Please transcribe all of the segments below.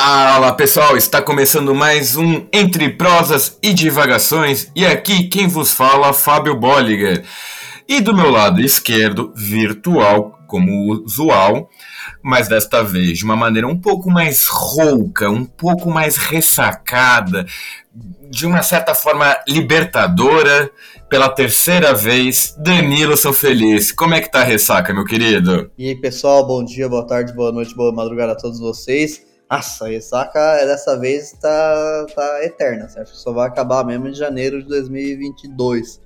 Fala pessoal, está começando mais um Entre Prosas e Divagações e aqui quem vos fala, Fábio Bolliger. E do meu lado esquerdo, virtual, como usual, mas desta vez de uma maneira um pouco mais rouca, um pouco mais ressacada, de uma certa forma libertadora, pela terceira vez, Danilo São Feliz. Como é que tá a ressaca, meu querido? E aí, pessoal, bom dia, boa tarde, boa noite, boa madrugada a todos vocês. Nossa, a ressaca dessa vez tá, tá eterna, certo? Só vai acabar mesmo em janeiro de 2022.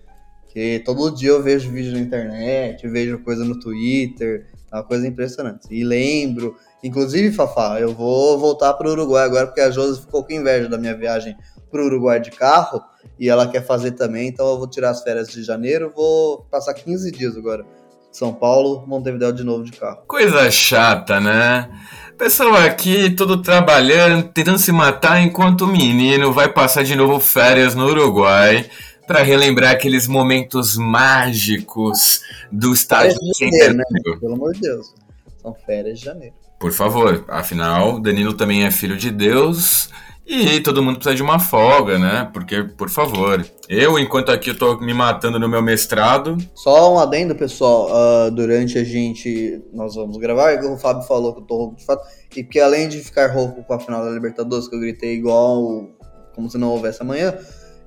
Que todo dia eu vejo vídeo na internet, vejo coisa no Twitter, é uma coisa impressionante. E lembro, inclusive, Fafá, eu vou voltar para o Uruguai agora, porque a Josi ficou com inveja da minha viagem para o Uruguai de carro e ela quer fazer também, então eu vou tirar as férias de janeiro, vou passar 15 dias agora. São Paulo, Montevideo de novo de carro. Coisa chata, né? Pessoal aqui, todo trabalhando, tentando se matar, enquanto o menino vai passar de novo férias no Uruguai para relembrar aqueles momentos mágicos do estádio de janeiro, né? Pelo amor de Deus. São férias de janeiro. Por favor, afinal, Danilo também é filho de Deus e todo mundo precisa de uma folga, né? Porque, por favor, eu, enquanto aqui eu tô me matando no meu mestrado. Só um adendo, pessoal. Uh, durante a gente. Nós vamos gravar, o Fábio falou que eu tô rouco de fato. E porque além de ficar rouco com a final da Libertadores, que eu gritei igual como se não houvesse amanhã,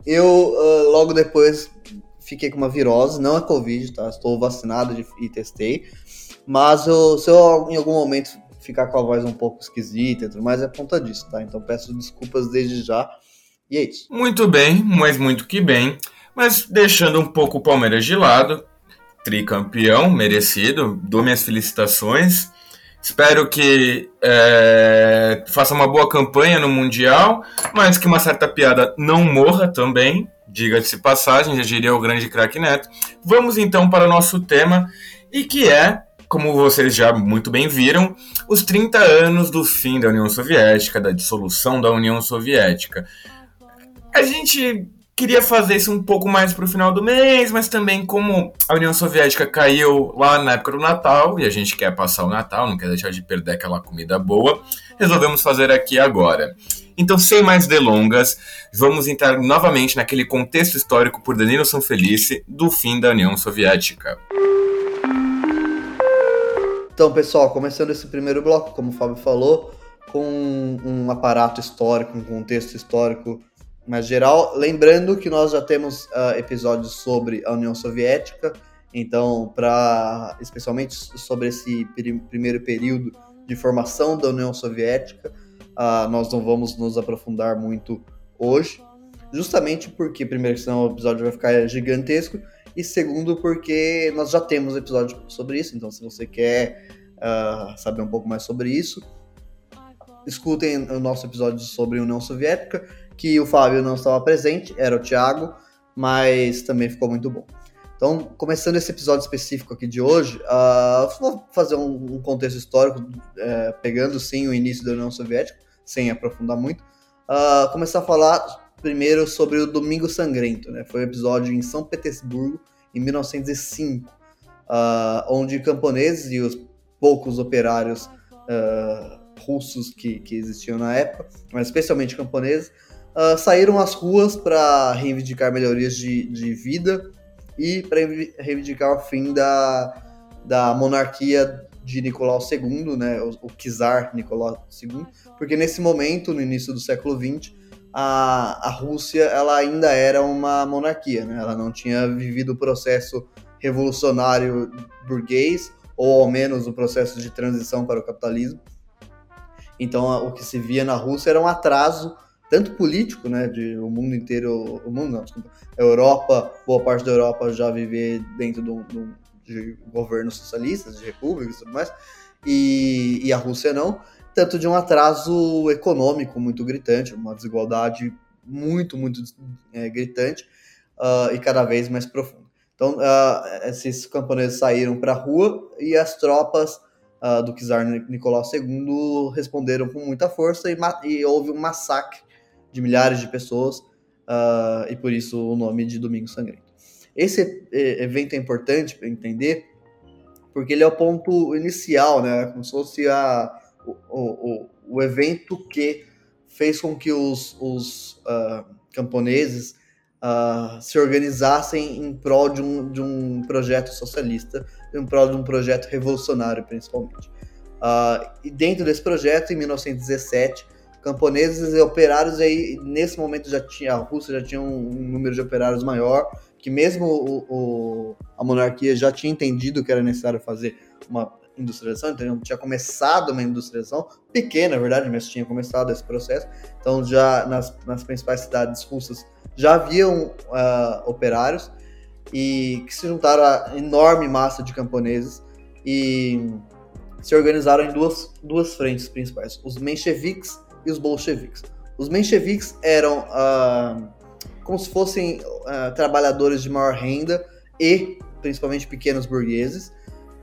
eu uh, logo depois fiquei com uma virose. Não é Covid, tá? Estou vacinado e testei. Mas eu, se eu em algum momento ficar com a voz um pouco esquisita e tudo mais, é ponta disso, tá? Então peço desculpas desde já. E é isso. Muito bem, mas muito que bem. Mas deixando um pouco o Palmeiras de lado, tricampeão, merecido, dou minhas felicitações. Espero que é, faça uma boa campanha no Mundial, mas que uma certa piada não morra também, diga-se passagem, já diria o grande craque Neto. Vamos então para o nosso tema, e que é como vocês já muito bem viram, os 30 anos do fim da União Soviética, da dissolução da União Soviética. A gente queria fazer isso um pouco mais para o final do mês, mas também como a União Soviética caiu lá na época do Natal e a gente quer passar o Natal, não quer deixar de perder aquela comida boa, resolvemos fazer aqui agora. Então, sem mais delongas, vamos entrar novamente naquele contexto histórico por Danilo Sanfelice do fim da União Soviética. Então, pessoal, começando esse primeiro bloco, como o Fábio falou, com um aparato histórico, um contexto histórico mais geral. Lembrando que nós já temos uh, episódios sobre a União Soviética, então, para especialmente sobre esse primeiro período de formação da União Soviética, uh, nós não vamos nos aprofundar muito hoje, justamente porque, primeiro, senão o episódio vai ficar gigantesco, e segundo, porque nós já temos episódio sobre isso, então se você quer uh, saber um pouco mais sobre isso, escutem o nosso episódio sobre União Soviética, que o Fábio não estava presente, era o Thiago, mas também ficou muito bom. Então, começando esse episódio específico aqui de hoje, uh, vou fazer um, um contexto histórico, uh, pegando sim o início da União Soviética, sem aprofundar muito. Uh, começar a falar primeiro sobre o Domingo Sangrento, né? Foi um episódio em São Petersburgo, em 1905, uh, onde camponeses e os poucos operários uh, russos que, que existiam na época, mas especialmente camponeses, uh, saíram às ruas para reivindicar melhorias de, de vida e para reivindicar o fim da, da monarquia de Nicolau II, né, o, o czar Nicolau II, porque nesse momento, no início do século XX, a, a Rússia ela ainda era uma monarquia, né? ela não tinha vivido o processo revolucionário burguês, ou ao menos o processo de transição para o capitalismo. Então, o que se via na Rússia era um atraso, tanto político, né, de o mundo inteiro, o mundo não, desculpa, a Europa, boa parte da Europa já viver dentro de, de governos socialistas, de repúblicas e tudo mais, e, e a Rússia não tanto de um atraso econômico muito gritante, uma desigualdade muito, muito é, gritante uh, e cada vez mais profunda. Então, uh, esses camponeses saíram para a rua e as tropas uh, do czar Nicolau II responderam com muita força e, e houve um massacre de milhares de pessoas e por isso o nome de Domingo Sangrento. Esse evento é importante para entender porque ele é o ponto inicial, né, como se fosse a o, o, o evento que fez com que os, os uh, camponeses uh, se organizassem em prol de um, de um projeto socialista, em prol de um projeto revolucionário, principalmente. Uh, e dentro desse projeto, em 1917, camponeses e operários aí nesse momento já tinha a Rússia já tinha um, um número de operários maior que mesmo o, o, a monarquia já tinha entendido que era necessário fazer uma industrialização, então tinha começado uma industrialização pequena, na verdade, mas tinha começado esse processo. Então já nas, nas principais cidades russas já haviam uh, operários e que se juntaram a enorme massa de camponeses e se organizaram em duas, duas frentes principais, os mencheviques e os bolcheviques. Os mencheviques eram uh, como se fossem uh, trabalhadores de maior renda e principalmente pequenos burgueses,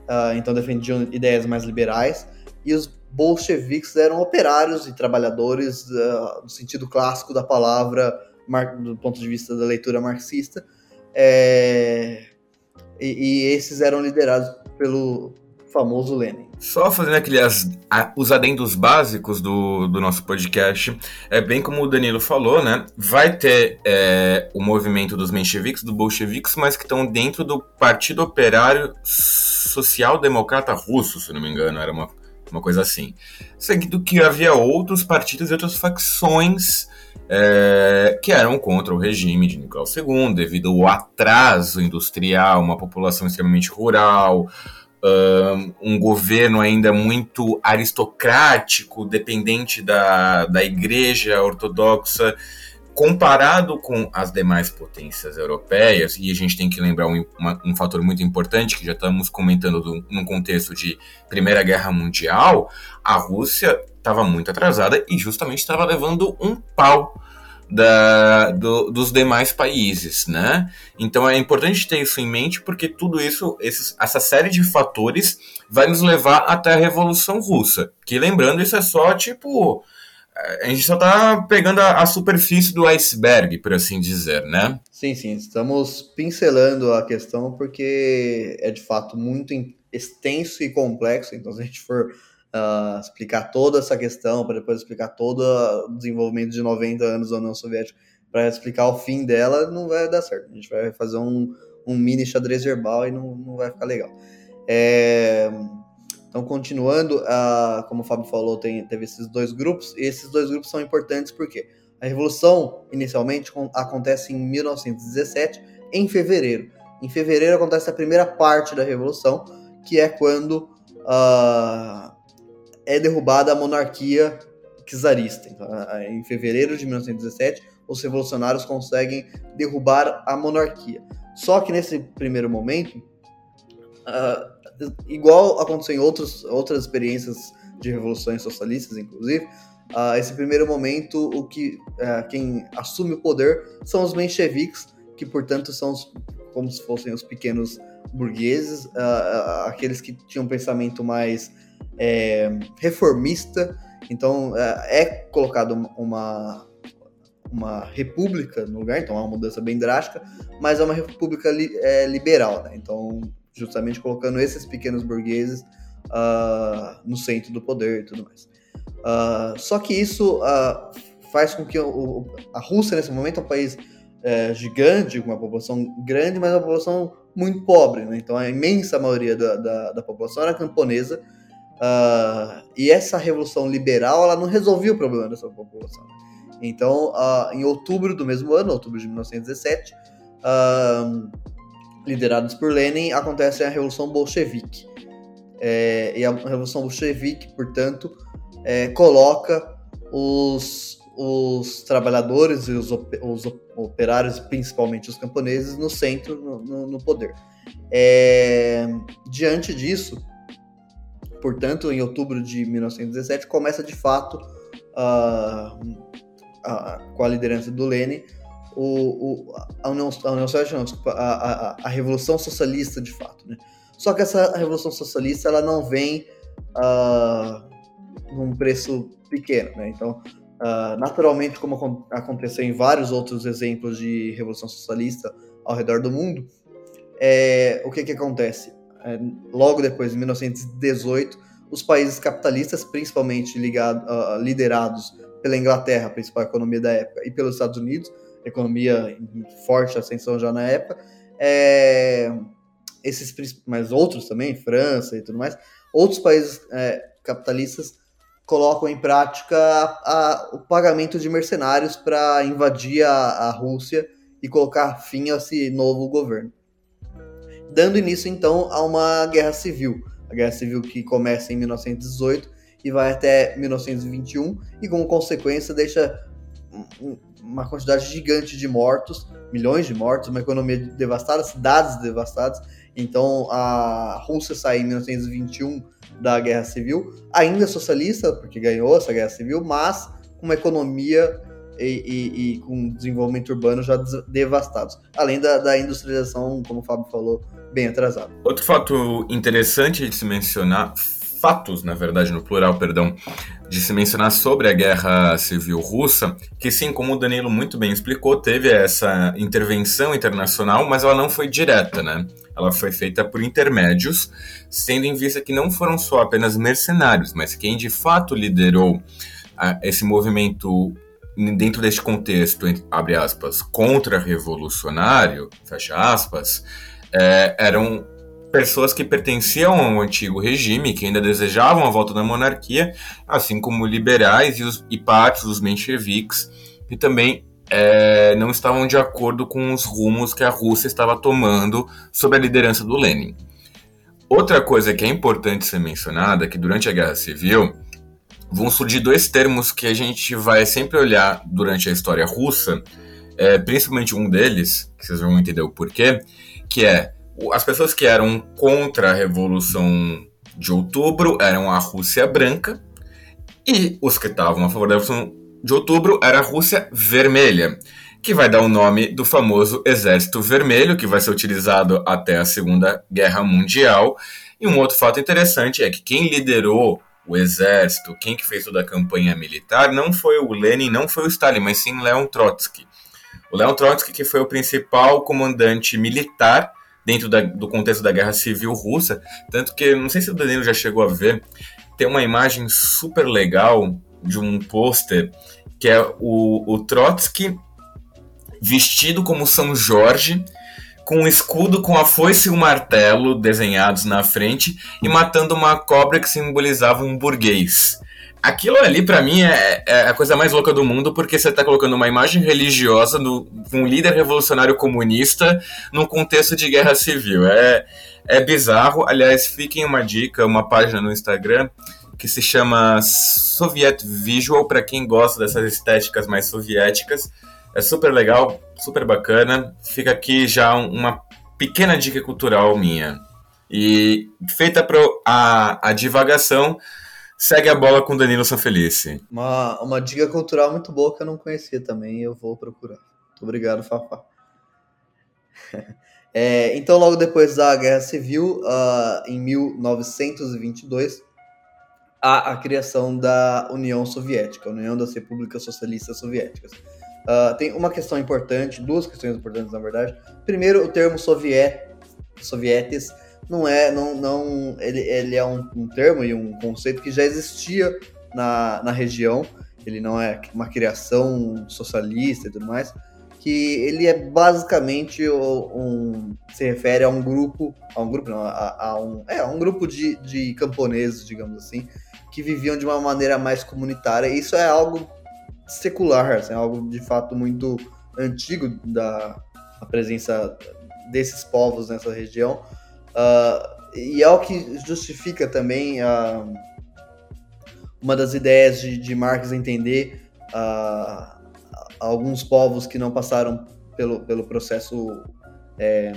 uh, então defendiam ideias mais liberais, e os bolcheviques eram operários e trabalhadores uh, no sentido clássico da palavra, do ponto de vista da leitura marxista, é, e, e, esses eram liderados pelo famoso Lenin. Só fazendo aqueles os adendos básicos do, do nosso podcast, é bem como o Danilo falou, né? Vai ter é, o movimento dos mencheviques, dos bolcheviques, mas que estão dentro do Partido Operário Social Democrata Russo, se não me engano, era uma, uma coisa assim. Seguido que havia outros partidos e outras facções é, que eram contra o regime de Nicolau II, devido ao atraso industrial, uma população extremamente rural, um governo ainda muito aristocrático, dependente da, da igreja ortodoxa, comparado com as demais potências europeias, e a gente tem que lembrar um, uma, um fator muito importante, que já estamos comentando do, contexto de Primeira Guerra Mundial, a Rússia estava muito atrasada e justamente estava levando um pau da, do, dos demais países, né? Então é importante ter isso em mente porque tudo isso, esses, essa série de fatores vai nos levar até a Revolução Russa. Que lembrando, isso é só tipo. A gente só tá pegando a, a superfície do iceberg, por assim dizer, né? Sim, sim, estamos pincelando a questão porque é de fato muito extenso e complexo, então se a gente for uh, explicar toda essa questão, para depois explicar todo o desenvolvimento de 90 anos da União Soviética, para explicar o fim dela, não vai dar certo. A gente vai fazer um, um mini xadrez verbal e não, não vai ficar legal. É, então, continuando, uh, como o Fábio falou, tem, teve esses dois grupos, e esses dois grupos são importantes porque a Revolução, inicialmente, acontece em 1917, em fevereiro. Em fevereiro acontece a primeira parte da Revolução, que é quando uh, é derrubada a monarquia czarista. Então, em fevereiro de 1917, os revolucionários conseguem derrubar a monarquia. Só que nesse primeiro momento, uh, igual aconteceu em outros, outras experiências de revoluções socialistas, inclusive, uh, esse primeiro momento, o que uh, quem assume o poder são os mencheviques, que portanto são os, como se fossem os pequenos burgueses, aqueles que tinham um pensamento mais é, reformista, então é, é colocado uma, uma república no lugar, então é uma mudança bem drástica, mas é uma república li, é, liberal, né? Então, justamente colocando esses pequenos burgueses uh, no centro do poder e tudo mais. Uh, só que isso uh, faz com que o, a Rússia, nesse momento, é um país é, gigante, com uma população grande, mas uma população muito pobre. Né? Então, a imensa maioria da, da, da população era camponesa, Uh, e essa revolução liberal ela não resolvia o problema dessa população. Então, uh, em outubro do mesmo ano, outubro de 1917, uh, liderados por Lenin, acontece a Revolução Bolchevique. É, e a Revolução Bolchevique, portanto, é, coloca os, os trabalhadores e os, os, operários, principalmente os camponeses, no centro, no, no poder. É, diante disso, portanto, em outubro de 1917, começa de fato, uh, uh, com a liderança do Lenin, o, o, a, União, a União Soviética, não, desculpa, a, a, a, Revolução Socialista de fato. Né? Só que essa Revolução Socialista ela não vem uh, num preço pequeno. Né? Então, uh, naturalmente, como aconteceu em vários outros exemplos de Revolução Socialista ao redor do mundo, é, o que, que acontece? É, logo depois, em 1918, os países capitalistas, principalmente ligado, uh, liderados pela Inglaterra, a principal economia da época, e pelos Estados Unidos, economia em forte ascensão já na época, é, esses, mas outros também, França e tudo mais, outros países é, capitalistas colocam em prática a, a, o pagamento de mercenários para invadir a, a Rússia e colocar fim a esse novo governo. Dando início então a uma guerra civil, a guerra civil que começa em 1918 e vai até 1921 e como consequência deixa uma quantidade gigante de mortos, milhões de mortos, uma economia devastada, cidades devastadas. Então a Rússia sai em 1921 da Guerra Civil, ainda socialista, porque ganhou essa Guerra Civil, mas com uma economia e, e, e com desenvolvimento urbano já devastados. Além da, da, industrialização, como o Fábio falou, bem atrasada. Outro fato interessante de se mencionar, fatos, na verdade, no plural, perdão, de se mencionar sobre a guerra civil russa, que sim, como o Danilo muito bem explicou, teve essa intervenção internacional, mas ela não foi direta, né? ela foi feita por intermédios, tendo em vista que não foram só apenas mercenários, mas quem de fato liderou ah, esse movimento dentro deste contexto, abre aspas, contra-revolucionário, fecha aspas, é, eram pessoas que pertenciam ao antigo regime, que ainda desejavam a volta da monarquia, assim como liberais e, os, e parte dos mencheviques, que também é, não estavam de acordo com os rumos que a Rússia estava tomando sob a liderança do Lenin. Outra coisa que é importante ser mencionada é que durante a Guerra Civil vão surgir dois termos que a gente vai sempre olhar durante a história russa, é, principalmente um deles, que vocês vão entender o porquê, que é as pessoas que eram contra a Revolução de Outubro eram a Rússia Branca e os que estavam a favor da Revolução de outubro era a Rússia Vermelha, que vai dar o nome do famoso Exército Vermelho, que vai ser utilizado até a Segunda Guerra Mundial. E um outro fato interessante é que quem liderou o exército, quem que fez toda a campanha militar, não foi o Lenin, não foi o Stalin, mas sim Leon Trotsky. O Leon Trotsky que foi o principal comandante militar dentro da, do contexto da Guerra Civil Russa, tanto que, não sei se o Danilo já chegou a ver, tem uma imagem super legal de um pôster que é o, o Trotsky vestido como São Jorge, com um escudo com a foice e o martelo desenhados na frente e matando uma cobra que simbolizava um burguês. Aquilo ali, para mim, é, é, a coisa mais louca do mundo, porque você tá colocando uma imagem religiosa do, um líder revolucionário comunista num contexto de guerra civil. É, é bizarro. Aliás, fiquem uma dica, uma página no Instagram que se chama Soviet Visual, para quem gosta dessas estéticas mais soviéticas. É super legal, super bacana. Fica aqui já uma pequena dica cultural minha. E feita para a, a divagação, segue a bola com Danilo Sanfelice. Uma, uma dica cultural muito boa que eu não conhecia também eu vou procurar. Muito obrigado, Fafá. é, então, logo depois da Guerra Civil, uh, em 1922, a, a criação da União Soviética, União das Repúblicas Socialistas Soviéticas. Uh, tem uma questão importante, duas questões importantes na verdade. Primeiro, o termo soviet, sovietes não é, não, não, ele, ele é um, um termo e um conceito que já existia na, na região. Ele não é uma criação socialista e tudo mais que ele é basicamente um se refere a um grupo a um grupo não, a, a um é um grupo de, de camponeses digamos assim que viviam de uma maneira mais comunitária. Isso é algo secular, assim, é algo de fato muito antigo da presença desses povos nessa região. Uh, e é o que justifica também uh, uma das ideias de, de Marx entender uh, alguns povos que não passaram pelo, pelo processo é,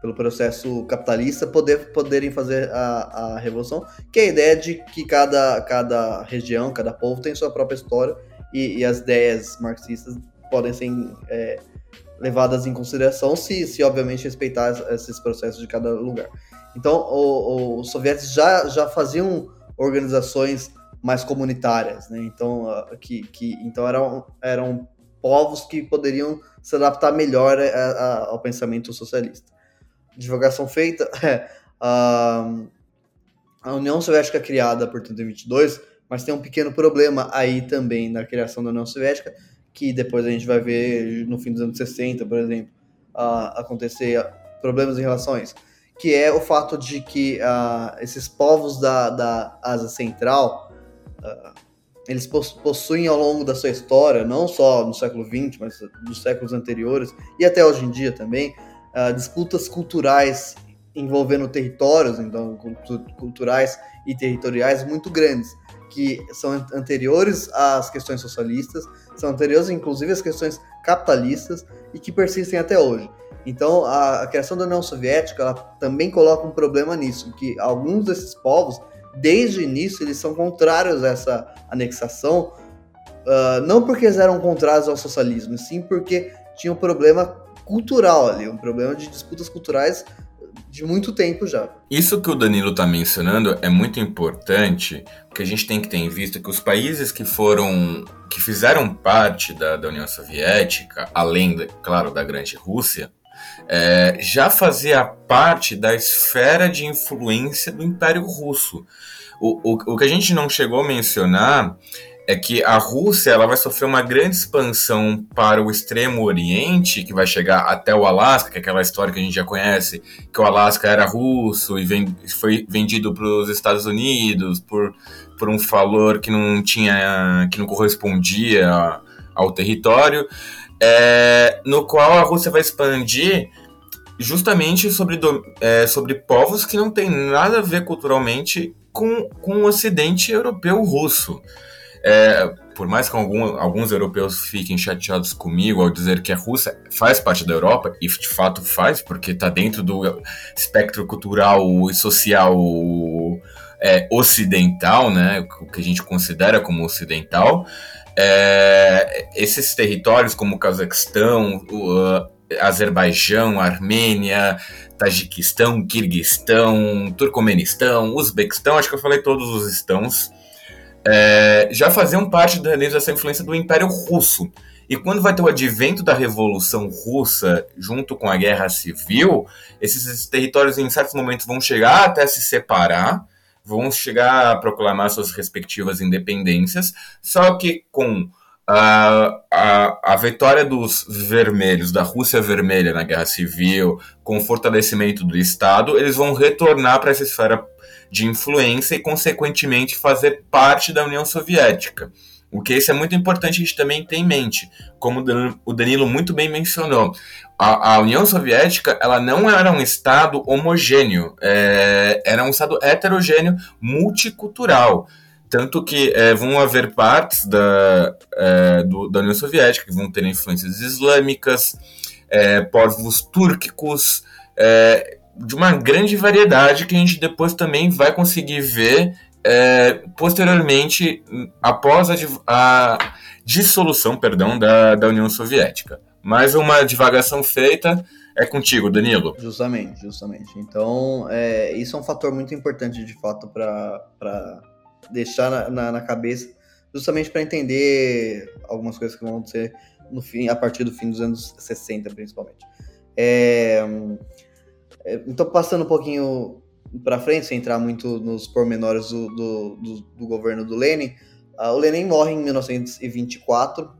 pelo processo capitalista, poder, poderem fazer a, a revolução, que é a ideia de que cada, cada região, cada povo tem sua própria história e, e as ideias marxistas podem ser é, levadas em consideração se, se obviamente respeitar esses processos de cada lugar. Então, o, o, os soviéticos já, já faziam organizações mais comunitárias, né? Então, que, que, então eram, eram povos que poderiam se adaptar melhor a, a, ao pensamento socialista divulgação feita, uh, a União Soviética é criada, portanto, em 22, mas tem um pequeno problema aí também na criação da União Soviética, que depois a gente vai ver no fim dos anos 60, por exemplo, acontecer problemas em isso, que é o fato de que uh, esses povos da, da Ásia Central, uh, eles possuem ao longo da sua história, não só no século XX, mas dos séculos anteriores e até hoje em dia também, disputas culturais envolvendo territórios, então culturais e territoriais muito grandes, que são anteriores às questões socialistas, são anteriores inclusive às questões capitalistas e que persistem até hoje. Então, a, a criação da União Soviética ela também coloca um problema nisso, que alguns desses povos, desde o início, eles são contrários a essa anexação, uh, não porque eles eram contrários ao socialismo, sim porque tinha um problema cultural ali, um problema de disputas culturais de muito tempo já. Isso que o Danilo está mencionando é muito importante, porque a gente tem que ter em vista que os países que foram, que fizeram parte da, da União Soviética, além, de, claro, da Grande Rússia, é, já fazia parte da esfera de influência do Império Russo. O, o, o que a gente não chegou a mencionar é que a Rússia ela vai sofrer uma grande expansão para o extremo oriente, que vai chegar até o Alasca, que é aquela história que a gente já conhece, que o Alasca era russo e vem, foi vendido para os Estados Unidos por, por um valor que não tinha, que não correspondia ao território, é, no qual a Rússia vai expandir justamente sobre, é, sobre povos que não têm nada a ver culturalmente com, com o Ocidente europeu russo. É, por mais que algum, alguns europeus fiquem chateados comigo ao dizer que a Rússia faz parte da Europa, e de fato faz, porque está dentro do espectro cultural e social é, ocidental, né, o que a gente considera como ocidental, é, esses territórios como o Cazaquistão, o, uh, Azerbaijão, Armênia, Tajiquistão, Kirguistão, Turcomenistão, Uzbequistão, acho que eu falei todos os estãos, é, já faziam parte dessa influência do Império Russo. E quando vai ter o advento da Revolução Russa, junto com a Guerra Civil, esses, territórios em certos momentos vão chegar até se separar, vão chegar a proclamar suas respectivas independências, só que com a, a, a vitória dos vermelhos, da Rússia vermelha na Guerra Civil, com o fortalecimento do Estado, eles vão retornar para essa esfera de influência e, consequentemente, fazer parte da União Soviética. O que isso é muito importante a gente também ter em mente, como o Danilo muito bem mencionou. A, a União Soviética ela não era um Estado homogêneo, é, era um Estado heterogêneo, multicultural. Tanto que é, vão haver partes da, é, do, da União Soviética que vão ter influências islâmicas, povos túrquicos, de uma grande variedade que a gente depois também vai conseguir ver é, posteriormente, após a, a, dissolução perdão, da, da União Soviética. Mais uma divagação feita é contigo, Danilo. Justamente, justamente. Então, é, isso é um fator muito importante, de fato, para deixar na, na, na, cabeça, justamente para entender algumas coisas que vão acontecer no fim, a partir do fim dos anos 60, principalmente. É, então, passando um pouquinho para frente, sem entrar muito nos pormenores do, do, do, do governo do Lenin, uh, o Lenin morre em 1924,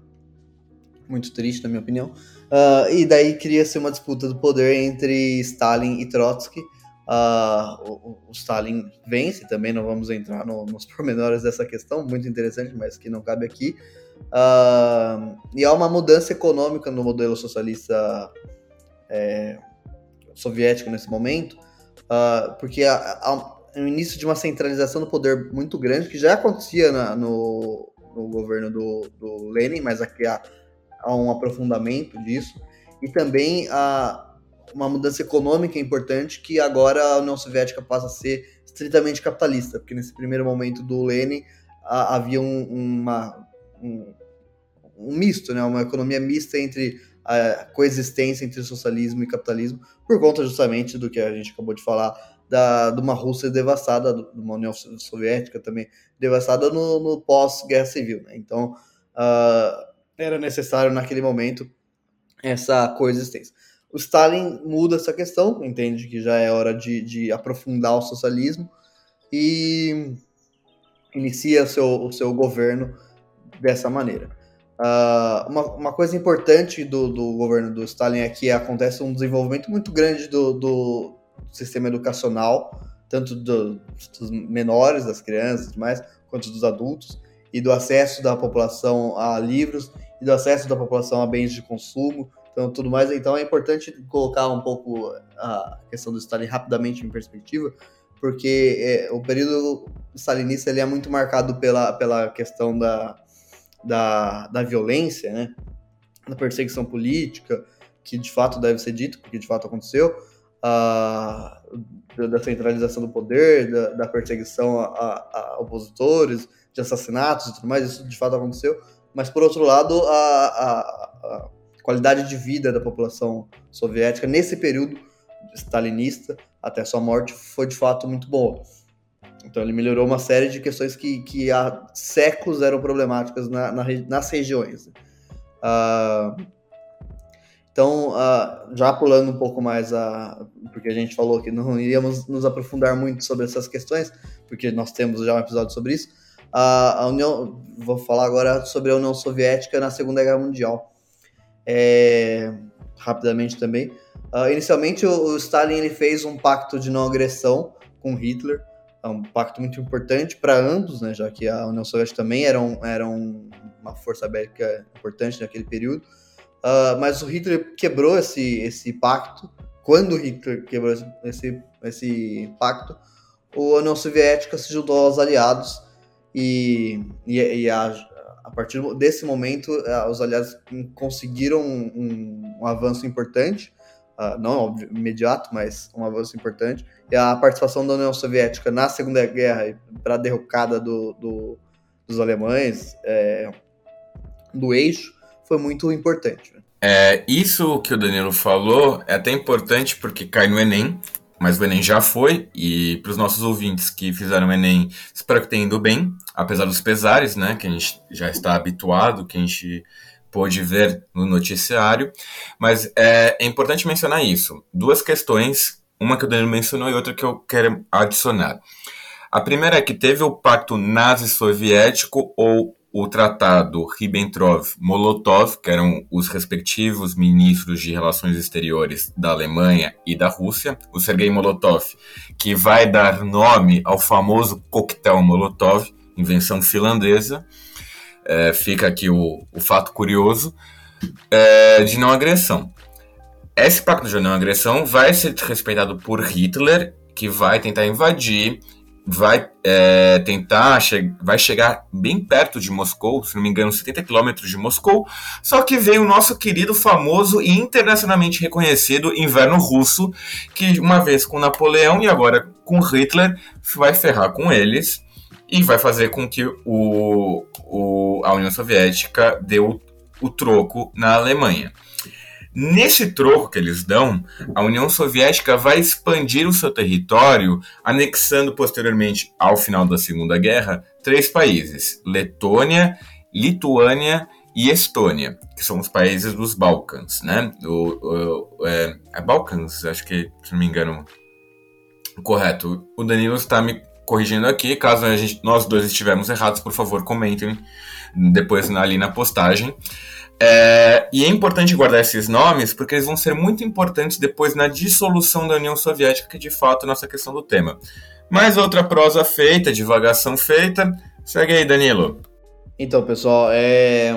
muito triste, na minha opinião, uh, e daí cria-se uma disputa do poder entre Stalin e Trotsky. Uh, o, o, Stalin vence, também não vamos entrar no, nos pormenores dessa questão, muito interessante, mas que não cabe aqui. e há uma mudança econômica no modelo socialista é, soviético nesse momento, uh, porque há, o início de uma centralização do poder muito grande, que já acontecia na, no, no, governo do, do, Lenin, mas aqui há, há, um aprofundamento disso, e também há uma mudança econômica importante, que agora a União Soviética passa a ser estritamente capitalista, porque nesse primeiro momento do Lenin havia um, uma, um, um misto, né, uma economia mista entre a coexistência entre socialismo e capitalismo, por conta justamente do que a gente acabou de falar, da, de uma Rússia devastada, de uma União Soviética também devastada no, no pós-guerra civil. Né? Então, uh, era necessário naquele momento essa coexistência. O Stalin muda essa questão, entende que já é hora de, de aprofundar o socialismo e inicia seu, o seu governo dessa maneira. Uh, uma, uma, coisa importante do, do, governo do Stalin é que acontece um desenvolvimento muito grande do, do sistema educacional, tanto do, dos menores, das crianças e demais, quanto dos adultos, e do acesso da população a livros e do acesso da população a bens de consumo, então tudo mais. Então é importante colocar um pouco a questão do Stalin rapidamente em perspectiva, porque é, o período stalinista ele é muito marcado pela, pela questão da, da, da violência, né? da perseguição política, que de fato deve ser dito, porque de fato aconteceu, a, da centralização do poder, da, da perseguição a, a, opositores, de assassinatos e tudo mais, isso de fato aconteceu. Mas por outro lado, a, a qualidade de vida da população soviética nesse período stalinista até sua morte foi de fato muito boa. Então ele melhorou uma série de questões que, que há séculos eram problemáticas na, na, nas regiões. Uh, então, uh, já pulando um pouco mais, a, porque a gente falou que não iríamos nos aprofundar muito sobre essas questões, porque nós temos já um episódio sobre isso. Uh, a União, vou falar agora sobre a União Soviética na Segunda Guerra Mundial. É, rapidamente também. inicialmente, o, o Stalin ele fez um pacto de não agressão com Hitler, é um pacto muito importante para ambos, né, já que a União Soviética também era, um, era um, uma força bélica importante naquele período. Uh, mas o Hitler quebrou esse, esse pacto. Quando Hitler quebrou esse, esse, pacto, a União Soviética se juntou aos aliados e, e, e a, a, partir desse momento os aliados conseguiram um, um, um avanço importante uh, não óbvio, imediato, mas um avanço importante. E a participação da União Soviética na Segunda Guerra para a derrocada do, do, dos alemães, é, do eixo, foi muito importante. Né? É, isso que o Danilo falou é até importante porque cai no Enem, mas o Enem já foi, e para os nossos ouvintes que fizeram o Enem, espero que tenham ido bem, apesar dos pesares, né, que a gente já está habituado, que a gente pôde ver no noticiário, mas é, é importante mencionar isso. Duas questões, uma que o Danilo mencionou e outra que eu quero adicionar. A primeira é que teve o pacto nazi-soviético ou o tratado Ribbentrop-Molotov, que eram os respectivos ministros de relações exteriores da Alemanha e da Rússia, o Sergei Molotov, que vai dar nome ao famoso coquetel Molotov, invenção finlandesa, é, fica aqui o, o fato curioso, é, de não agressão. Esse pacto de não agressão vai ser respeitado por Hitler, que vai tentar invadir, vai é, tentar, che vai chegar bem perto de Moscou, se não me engano, 70 quilômetros de Moscou, só que veio o nosso querido, famoso e internacionalmente reconhecido inverno russo, que uma vez com Napoleão e agora com Hitler, vai ferrar com eles e vai fazer com que o, o, a União Soviética dê o, o troco na Alemanha. Nesse troco que eles dão, a União Soviética vai expandir o seu território, anexando posteriormente, ao final da Segunda Guerra, três países: Letônia, Lituânia e Estônia, que são os países dos Balcãs, né? O, o é, é Balcãs, acho que, se não me engano, correto. O Danilo está me corrigindo aqui. Caso gente, nós dois estivermos errados, por favor, comentem depois ali na postagem. É, e é importante guardar esses nomes porque eles vão ser muito importantes depois na dissolução da União Soviética, que de fato é a nossa questão do tema. Mais outra prosa feita, divagação feita. Segue aí, Danilo. Então, pessoal, é...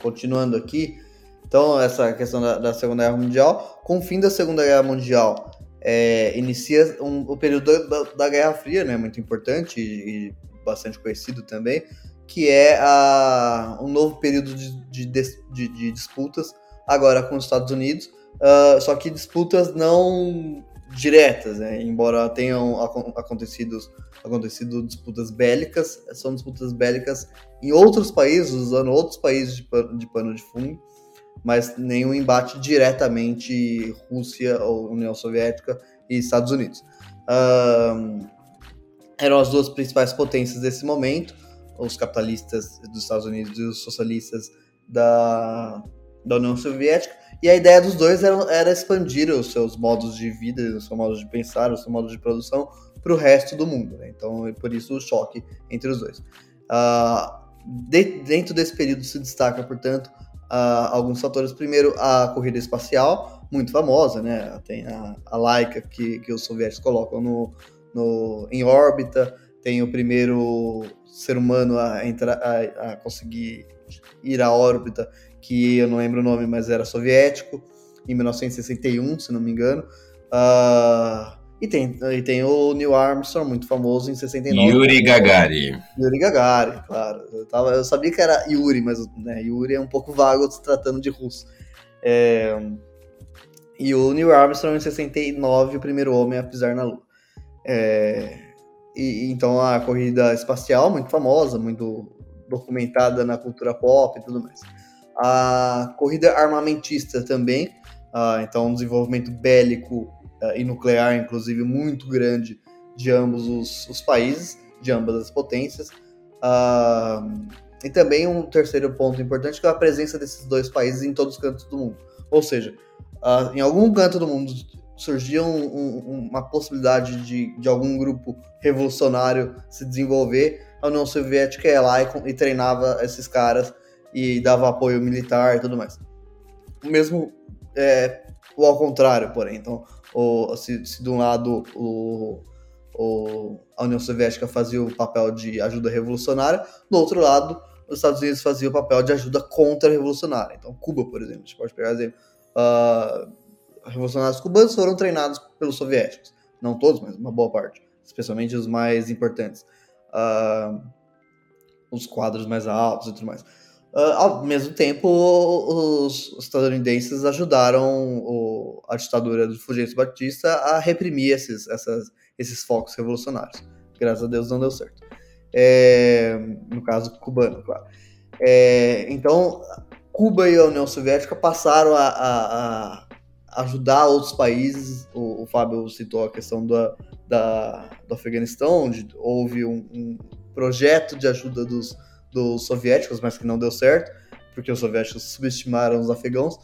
continuando aqui, então essa questão da, da Segunda Guerra Mundial, com o fim da Segunda Guerra Mundial, é, inicia um, o período da, da, Guerra Fria, né, muito importante e, e, bastante conhecido também, que é a, um novo período de, de, de, de disputas, agora com os Estados Unidos, uh, só que disputas não diretas, né, embora tenham acontecido, acontecido disputas bélicas, são disputas bélicas em outros países, usando outros países de pano de, pano de fundo, mas nenhum embate diretamente Rússia ou União Soviética e Estados Unidos. Um, eram as duas principais potências desse momento, os capitalistas dos Estados Unidos e os socialistas da, da União Soviética, e a ideia dos dois era, era expandir os seus modos de vida, os seus modos de pensar, os seus modos de produção para o resto do mundo. Né? Então, por isso o choque entre os dois. Uh, de, dentro desse período se destaca, portanto, alguns fatores. Primeiro, a corrida espacial, muito famosa, né? Tem a, a Laika que, que os soviéticos colocam no, no, em órbita, tem o primeiro ser humano a, entrar, a, a conseguir ir à órbita, que eu não lembro o nome, mas era soviético, em 1961, se não me engano. Uh, e tem, e tem o Neil Armstrong, muito famoso, em 69. Yuri Gagarin. Yuri Gagarin, claro. Eu, tava, eu sabia que era Yuri, mas né, Yuri é um pouco vago se tratando de russo. É, e o Neil Armstrong, em 69, o primeiro homem a pisar na Lua. É, e, então a corrida espacial, muito famosa, muito documentada na cultura pop e tudo mais. A corrida armamentista também, uh, então um desenvolvimento bélico e nuclear, inclusive, muito grande de ambos os, os países, de ambas as potências. Uh, e também um terceiro ponto importante que é a presença desses dois países em todos os cantos do mundo. Ou seja, uh, em algum canto do mundo surgia um, um, uma possibilidade de, de algum grupo revolucionário se desenvolver, a União Soviética ia lá e, e treinava esses caras e dava apoio militar e tudo mais. O mesmo é, o ao contrário, porém. Então, o, se, se de um lado o, o, a União Soviética fazia o papel de ajuda revolucionária, do outro lado, os Estados Unidos faziam o papel de ajuda contra-revolucionária. Então, Cuba, por exemplo, a gente pode pegar exemplo. Uh, revolucionários cubanos foram treinados pelos soviéticos. Não todos, mas uma boa parte. Especialmente os mais importantes. Uh, os quadros mais altos e tudo mais. Uh, ao mesmo tempo, os, estadunidenses ajudaram o, a ditadura do Fulgêncio Batista a reprimir esses, essas, esses focos revolucionários. Graças a Deus não deu certo. É, no caso cubano, claro. É, então, Cuba e a União Soviética passaram a, a, a ajudar outros países. O, o, Fábio citou a questão da, da, do Afeganistão, onde houve um, um projeto de ajuda dos dos soviéticos, mas que não deu certo, porque os soviéticos subestimaram os afegãos.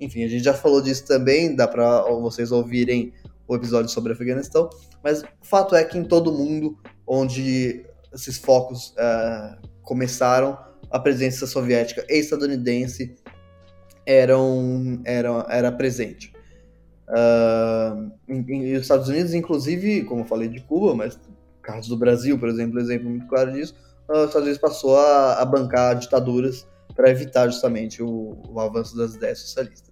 Enfim, a gente já falou disso também, dá para vocês ouvirem o episódio sobre Afeganistão, mas o fato é que em todo mundo onde esses focos uh, começaram, a presença soviética e estadunidense eram, eram, era presente. Uh, em, os Estados Unidos, inclusive, como eu falei de Cuba, mas caso do Brasil, por exemplo, exemplo muito claro disso, os Estados Unidos passou a, a bancar ditaduras para evitar justamente o, o, avanço das ideias socialistas.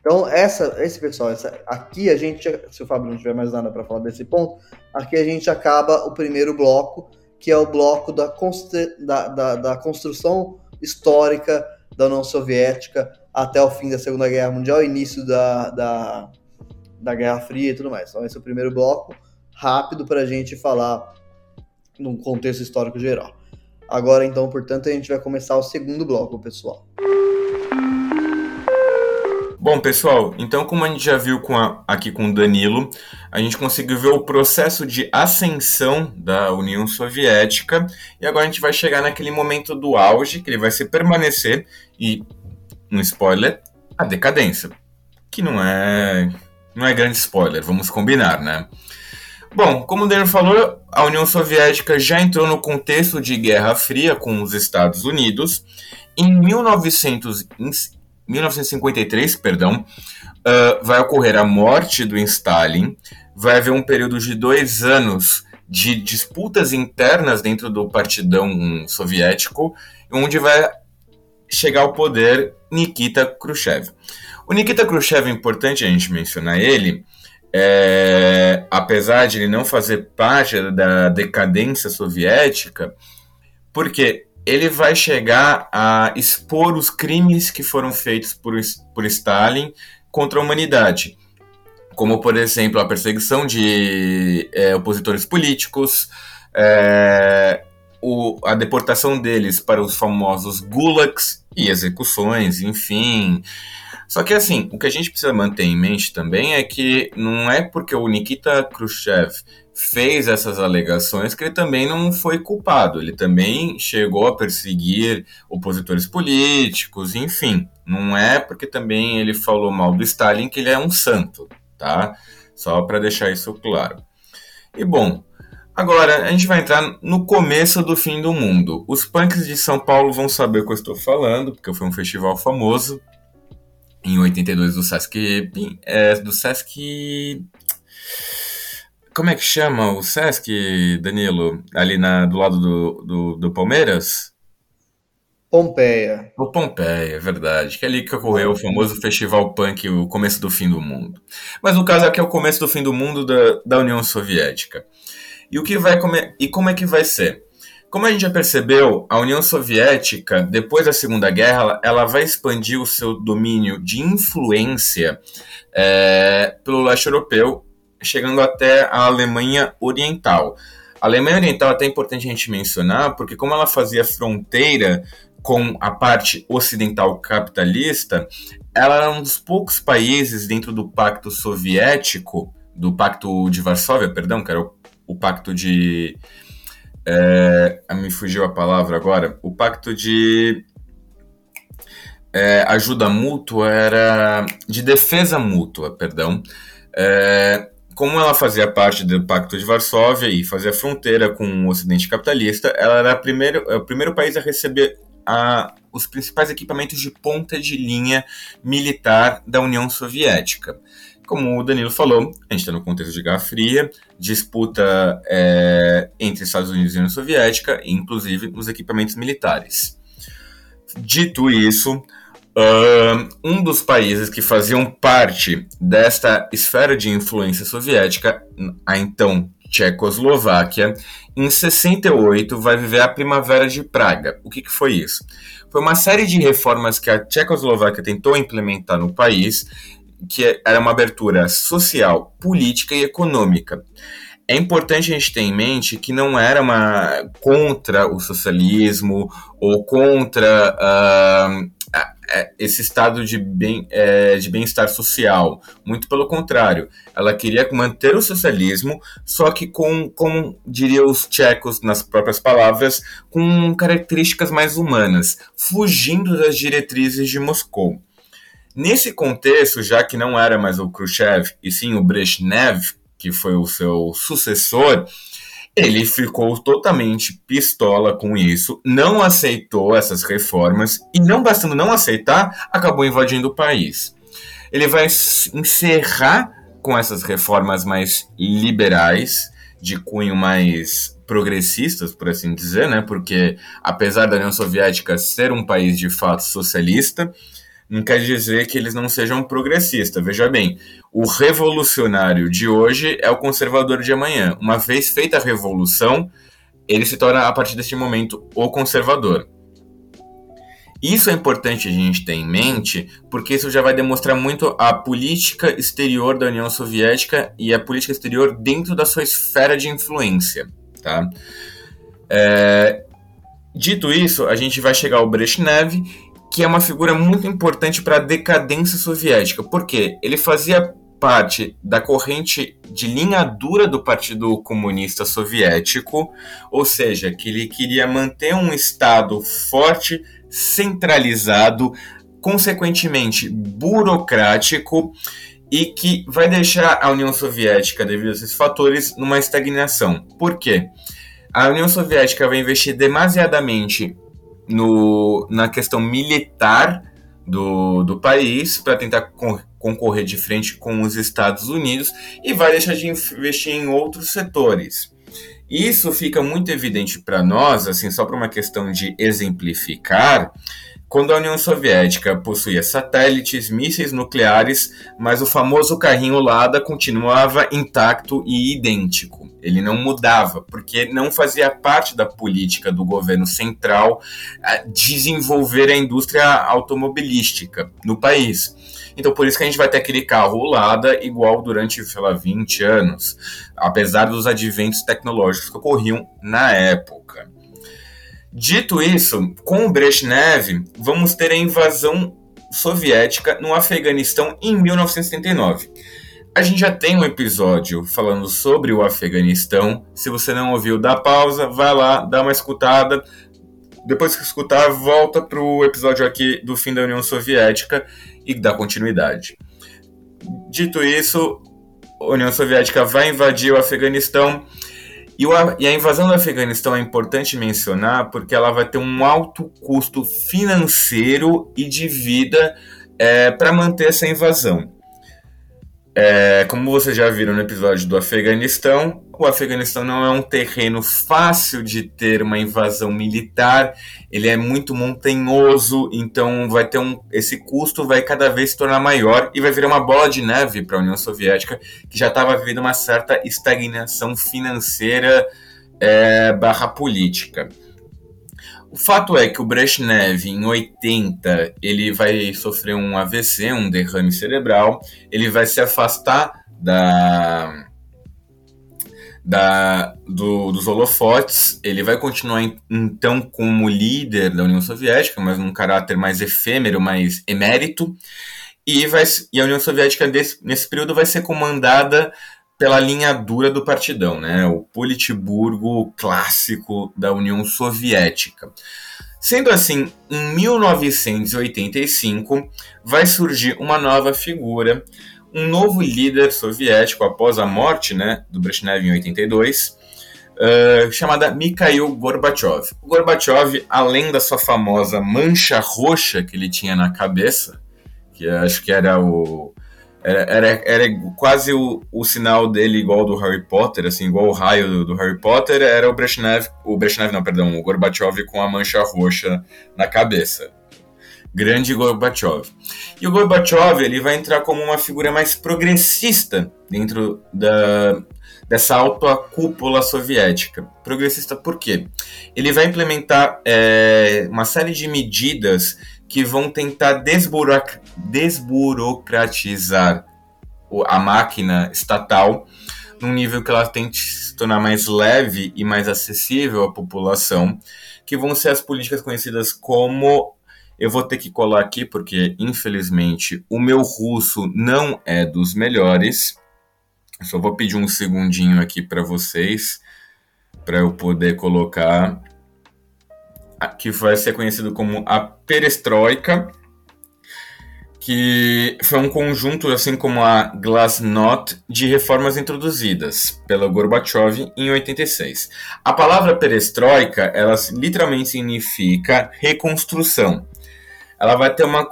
Então, essa, esse pessoal, essa, aqui a gente, se o Fábio não tiver mais nada para falar desse ponto, aqui a gente acaba o primeiro bloco, que é o bloco da, da, da, da construção histórica da União Soviética até o fim da Segunda Guerra Mundial, início da, da, da Guerra Fria e tudo mais. Então, esse é o primeiro bloco, rápido para a gente falar num contexto histórico geral. Agora, então, portanto, a gente vai começar o segundo bloco, pessoal. Bom, pessoal, então como a gente já viu com a, aqui com o Danilo, a gente conseguiu ver o processo de ascensão da União Soviética e agora a gente vai chegar naquele momento do auge, que ele vai se permanecer e, um spoiler, a decadência, que não é, não é grande spoiler, vamos combinar, né? Bom, como o Daniel falou, a União Soviética já entrou no contexto de Guerra Fria com os Estados Unidos. Em 1900, 1953, perdão, uh, vai ocorrer a morte do Stalin. Vai haver um período de dois anos de disputas internas dentro do partidão soviético, onde vai chegar ao poder Nikita Khrushchev. O Nikita Khrushchev é importante a gente mencionar ele, é, apesar de ele não fazer parte da decadência soviética, porque ele vai chegar a expor os crimes que foram feitos por, por Stalin contra a humanidade, como, por exemplo, a perseguição de é, opositores políticos, é, o, a deportação deles para os famosos gulags e execuções, enfim, só que assim, o que a gente precisa manter em mente também é que não é porque o Nikita Khrushchev fez essas alegações que ele também não foi culpado. Ele também chegou a perseguir opositores políticos, enfim. Não é porque também ele falou mal do Stalin que ele é um santo, tá? Só para deixar isso claro. E bom, agora a gente vai entrar no começo do fim do mundo. Os punks de São Paulo vão saber o que eu estou falando, porque foi um festival famoso em 82 do Sesc. É, do Sesc. Como é que chama o Sesc, Danilo? Ali na, do lado do, do, do Palmeiras? Pompeia. O Pompeia, é verdade. Que é ali que ocorreu o famoso festival punk, o começo do fim do mundo. Mas no caso aqui é o começo do fim do mundo da, da União Soviética. E o que vai comer, e como é que vai ser? Como a gente já percebeu, a União Soviética, depois da Segunda Guerra, ela vai expandir o seu domínio de influência é, pelo leste europeu, chegando até a Alemanha Oriental. A Alemanha Oriental é até importante a gente mencionar, porque como ela fazia fronteira com a parte ocidental capitalista, ela era um dos poucos países dentro do Pacto Soviético, do Pacto de Varsóvia, perdão, que era o, o Pacto de é, me fugiu a palavra agora. O pacto de é, ajuda mútua era de defesa mútua, perdão. É, como ela fazia parte do Pacto de Varsóvia e fazia fronteira com o Ocidente capitalista, ela era primeiro, é o primeiro país a receber a, os principais equipamentos de ponta de linha militar da União Soviética. Como o Danilo falou, a gente está no contexto de Guerra Fria, disputa é, entre Estados Unidos e União Soviética, inclusive nos equipamentos militares. Dito isso, um dos países que faziam parte desta esfera de influência soviética, a então Tchecoslováquia, em 68 vai viver a Primavera de Praga. O que, que foi isso? Foi uma série de reformas que a Tchecoslováquia tentou implementar no país que era uma abertura social, política e econômica. É importante a gente ter em mente que não era uma contra o socialismo ou contra uh, esse estado de bem é, de bem-estar social. Muito pelo contrário, ela queria manter o socialismo, só que com, como diria os tchecos nas próprias palavras, com características mais humanas, fugindo das diretrizes de Moscou. Nesse contexto, já que não era mais o Khrushchev, e sim o Brezhnev, que foi o seu sucessor, ele ficou totalmente pistola com isso, não aceitou essas reformas e, não bastando não aceitar, acabou invadindo o país. Ele vai encerrar com essas reformas mais liberais, de cunho mais progressistas, por assim dizer, né? Porque apesar da União Soviética ser um país de fato socialista, não quer dizer que eles não sejam progressistas. Veja bem, o revolucionário de hoje é o conservador de amanhã. Uma vez feita a revolução, ele se torna, a partir deste momento, o conservador. Isso é importante a gente ter em mente, porque isso já vai demonstrar muito a política exterior da União Soviética e a política exterior dentro da sua esfera de influência. Tá? É, dito isso, a gente vai chegar ao Brezhnev que é uma figura muito importante para a decadência soviética. porque Ele fazia parte da corrente de linha dura do Partido Comunista Soviético, ou seja, que ele queria manter um Estado forte, centralizado, consequentemente burocrático e que vai deixar a União Soviética, devido a esses fatores, numa estagnação. Por quê? A União Soviética vai investir demasiadamente no, na questão militar do, do país para tentar concorrer de frente com os Estados Unidos e vai deixar de investir em outros setores. Isso fica muito evidente para nós, assim, só para uma questão de exemplificar, quando a União Soviética possuía satélites, mísseis nucleares, mas o famoso carrinho Lada continuava intacto e idêntico. Ele não mudava, porque não fazia parte da política do governo central eh, desenvolver a indústria automobilística no país. Então, por isso que a gente vai ter aquele carro Lada igual durante, sei lá, 20 anos, apesar dos adventos tecnológicos que ocorriam na época. Dito isso, com o Brezhnev, vamos ter a invasão soviética no Afeganistão em 1979. A gente já tem um episódio falando sobre o Afeganistão. Se você não ouviu, dá pausa, vai lá, dá uma escutada. Depois que escutar, volta para o episódio aqui do fim da União Soviética e dá continuidade. Dito isso, a União Soviética vai invadir o Afeganistão. E, a invasão do Afeganistão é importante mencionar porque ela vai ter um alto custo financeiro e de vida é, para manter essa invasão. É, como vocês já viram no episódio do Afeganistão, o Afeganistão não é um terreno fácil de ter uma invasão militar, ele é muito montanhoso, então vai ter um, esse custo vai cada vez se tornar maior e vai virar uma bola de neve para a União Soviética, que já estava vivendo uma certa estagnação financeira é, barra política. O fato é que o Brezhnev, em 80, ele vai sofrer um AVC, um derrame cerebral, ele vai se afastar da, da, do, dos holofotes, ele vai continuar então como líder da União Soviética, mas num caráter mais efêmero, mais emérito, e, vai, e a União Soviética desse, nesse período vai ser comandada pela linha dura do partidão, né? O Politburgo clássico da União Soviética. Sendo assim, em 1985 vai surgir uma nova figura, um novo líder soviético após a morte, né, do Brezhnev em 82, uh, chamada Mikhail Gorbachev. O Gorbachev, além da sua famosa mancha roxa que ele tinha na cabeça, que acho que era o era, era, era quase o, o sinal dele igual do Harry Potter, assim, igual o raio do, do, Harry Potter, era o Brezhnev, o Brezhnev não, perdão, o Gorbachev com a mancha roxa na cabeça. Grande Gorbachev. E o Gorbachev, ele vai entrar como uma figura mais progressista dentro da, dessa alta cúpula soviética. Progressista por quê? Ele vai implementar é, uma série de medidas que vão tentar desburoc desburocratizar a máquina estatal num nível que ela tente se tornar mais leve e mais acessível à população, que vão ser as políticas conhecidas como eu vou ter que colar aqui porque infelizmente o meu russo não é dos melhores. só vou pedir um segundinho aqui para vocês para eu poder colocar que vai ser conhecido como a perestroika, que foi um conjunto, assim como a Glasnost, de reformas introduzidas pela Gorbachev em 86. A palavra perestroika, ela literalmente significa reconstrução. Ela vai ter uma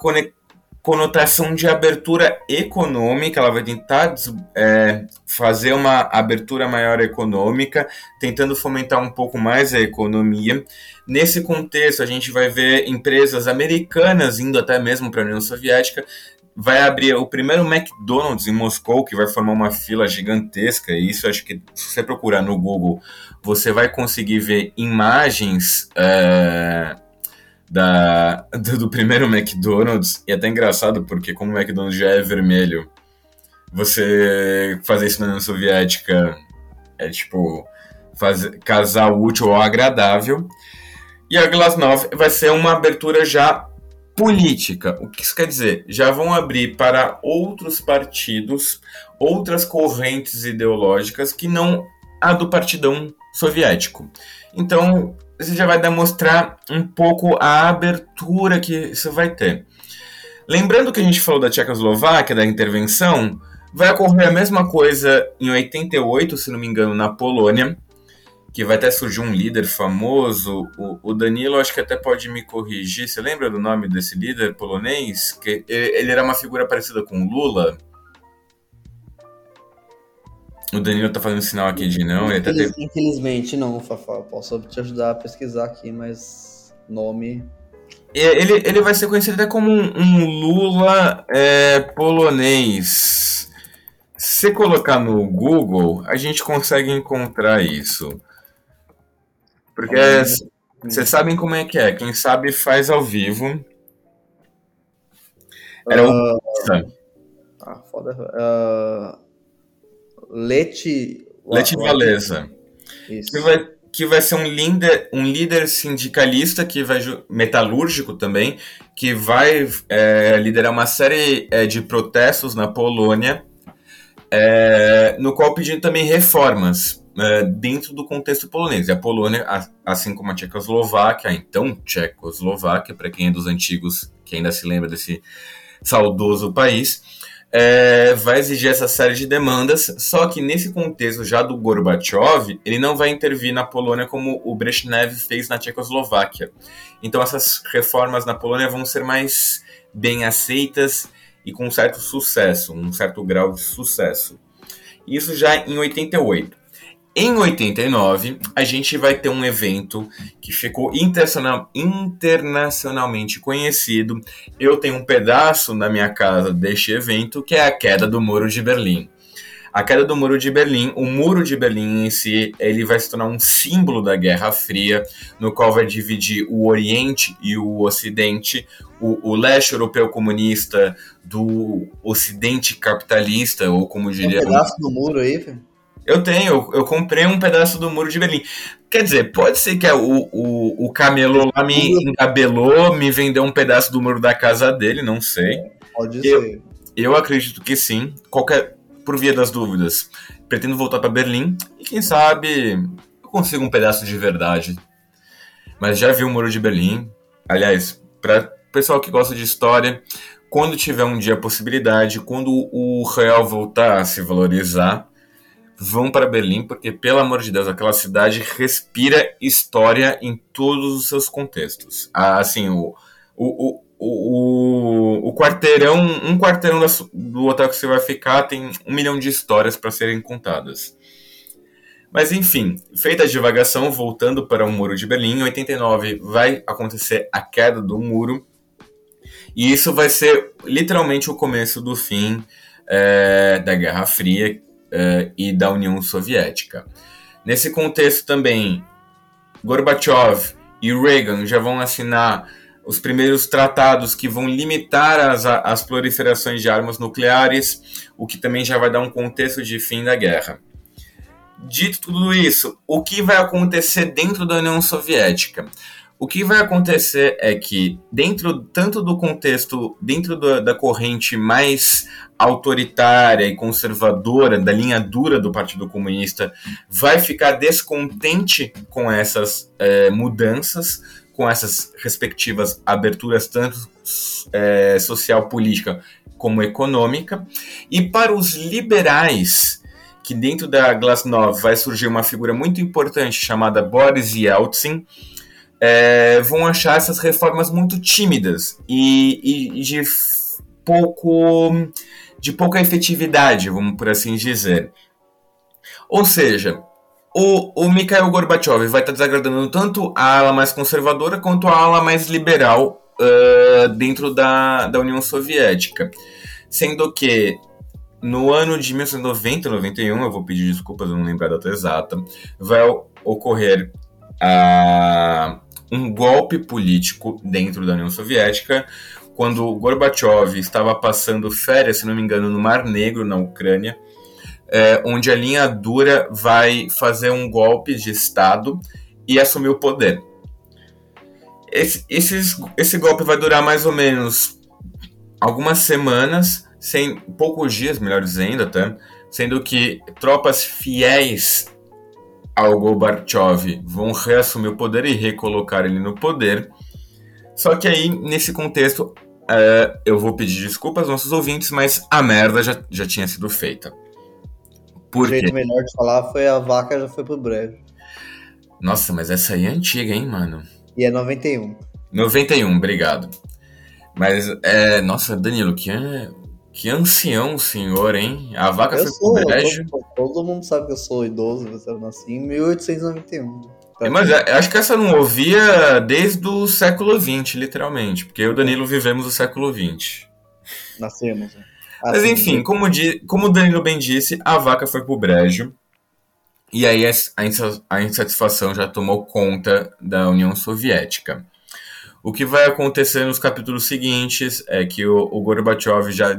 conotação de abertura econômica, ela vai tentar é, fazer uma abertura maior econômica, tentando fomentar um pouco mais a economia. Nesse contexto, a gente vai ver empresas americanas indo até mesmo para a União Soviética. Vai abrir o primeiro McDonald's em Moscou, que vai formar uma fila gigantesca. E isso acho que, se você procurar no Google, você vai conseguir ver imagens. É da, do, primeiro McDonald's, e é até engraçado porque como o McDonald's já é vermelho, você fazer isso na União Soviética é tipo fazer, casar útil ou agradável. E a Glasnost vai ser uma abertura já política. O que isso quer dizer? Já vão abrir para outros partidos, outras correntes ideológicas que não a do partidão soviético. Então, você já vai demonstrar um pouco a abertura que isso vai ter. Lembrando que a gente falou da Tchecoslováquia, da intervenção, vai ocorrer a mesma coisa em 88, se não me engano, na Polônia, que vai até surgir um líder famoso. O, o Danilo, acho que até pode me corrigir. Você lembra do nome desse líder polonês? Que ele era uma figura parecida com Lula. O Danilo tá fazendo sinal aqui de não. Infeliz, ele tá... Infelizmente não, Fafá. Posso te ajudar a pesquisar aqui, mas nome. Ele, ele vai ser conhecido até como um, um Lula é, polonês. Se colocar no Google, a gente consegue encontrar isso. Porque vocês sabem como é que é. Quem sabe faz ao vivo. Era uh, o. Ah, foda. Uh, Leti. Leti Valesa. Isso. Que vai, que vai ser um líder, um líder sindicalista que vai metalúrgico também, que vai é, liderar uma série é, de protestos na Polônia, é, no qual pedindo também reformas é, dentro do contexto polonês. E a Polônia, assim como a Tchecoslováquia, então Tchecoslováquia, para quem é dos antigos, que ainda se lembra desse saudoso país, é, vai exigir essa série de demandas, só que nesse contexto já do Gorbachev, ele não vai intervir na Polônia como o Brezhnev fez na Tchecoslováquia. Então essas reformas na Polônia vão ser mais bem aceitas e com um certo sucesso, um certo grau de sucesso. Isso já em 88. Em 89, a gente vai ter um evento que ficou internacionalmente conhecido. Eu tenho um pedaço na minha casa deste evento, que é a queda do Muro de Berlim. A queda do Muro de Berlim, o Muro de Berlim em si, ele vai se tornar um símbolo da Guerra Fria, no qual vai dividir o Oriente e o Ocidente, o, o leste europeu comunista do Ocidente capitalista, ou como diria... Um pedaço do muro aí, velho? Eu tenho, eu, eu, comprei um pedaço do muro de Berlim. Quer dizer, pode ser que o, o, o camelô lá me engabelou, me vendeu um pedaço do muro da casa dele, não sei. Pode eu, ser. Eu acredito que sim. Qualquer, por via das dúvidas, pretendo voltar para Berlim e quem sabe eu consigo um pedaço de verdade. Mas já vi o muro de Berlim. Aliás, para pessoal que gosta de história, quando tiver um dia a possibilidade, quando o real voltar a se valorizar, vão para Berlim, porque, pelo amor de Deus, aquela cidade respira história em todos os seus contextos. Ah, assim, o, o, o, o, o quarteirão, um quarteirão do hotel que você vai ficar tem um milhão de histórias para serem contadas. Mas enfim, feita a divagação, voltando para o Muro de Berlim, em 89 vai acontecer a queda do muro, e isso vai ser literalmente o começo do fim é, da Guerra Fria, uh, e da União Soviética. Nesse contexto também, Gorbachev e Reagan já vão assinar os primeiros tratados que vão limitar as, as proliferações de armas nucleares, o que também já vai dar um contexto de fim da guerra. Dito tudo isso, o que vai acontecer dentro da União Soviética? O que vai acontecer é que, dentro tanto do contexto, dentro do, da corrente mais autoritária e conservadora, da linha dura do Partido Comunista, vai ficar descontente com essas é, mudanças, com essas respectivas aberturas, tanto é, social, política como econômica. E para os liberais, que dentro da Glasnost vai surgir uma figura muito importante chamada Boris Yeltsin, é, vão achar essas reformas muito tímidas e, e, de pouco de pouca efetividade, vamos por assim dizer. Ou seja, o, o Mikhail Gorbachev vai estar desagradando tanto a ala mais conservadora quanto a ala mais liberal uh, dentro da, da União Soviética. Sendo que no ano de 1990, 91, eu vou pedir desculpas, eu não lembro a data exata, vai ocorrer a um golpe político dentro da União Soviética, quando Gorbachev estava passando férias, se não me engano, no Mar Negro, na Ucrânia, é, onde a linha dura vai fazer um golpe de Estado e assumir o poder. Esse, esses, esse golpe vai durar mais ou menos algumas semanas, sem poucos dias, melhor dizendo até, sendo que tropas fiéis ao Gorbachev vão reassumir o poder e recolocar ele no poder. Só que aí, nesse contexto, é, eu vou pedir desculpas aos nossos ouvintes, mas a merda já, já tinha sido feita. Por o jeito melhor de falar foi a vaca já foi pro breve. Nossa, mas essa aí é antiga, hein, mano? E é 91. 91, obrigado. Mas, é, nossa, Danilo, que é que ancião senhor, hein? A vaca eu foi sou, pro brejo. Todo, todo, mundo sabe que eu sou idoso, eu nasci em 1891. É, mas acho que essa não ouvia desde o século XX, literalmente, porque eu e o Danilo vivemos o século XX. Nascemos. Né? Mas enfim, como, di, como o Danilo bem disse, a vaca foi pro brejo. E aí a insatisfação já tomou conta da União Soviética. O que vai acontecer nos capítulos seguintes é que o, o Gorbachev já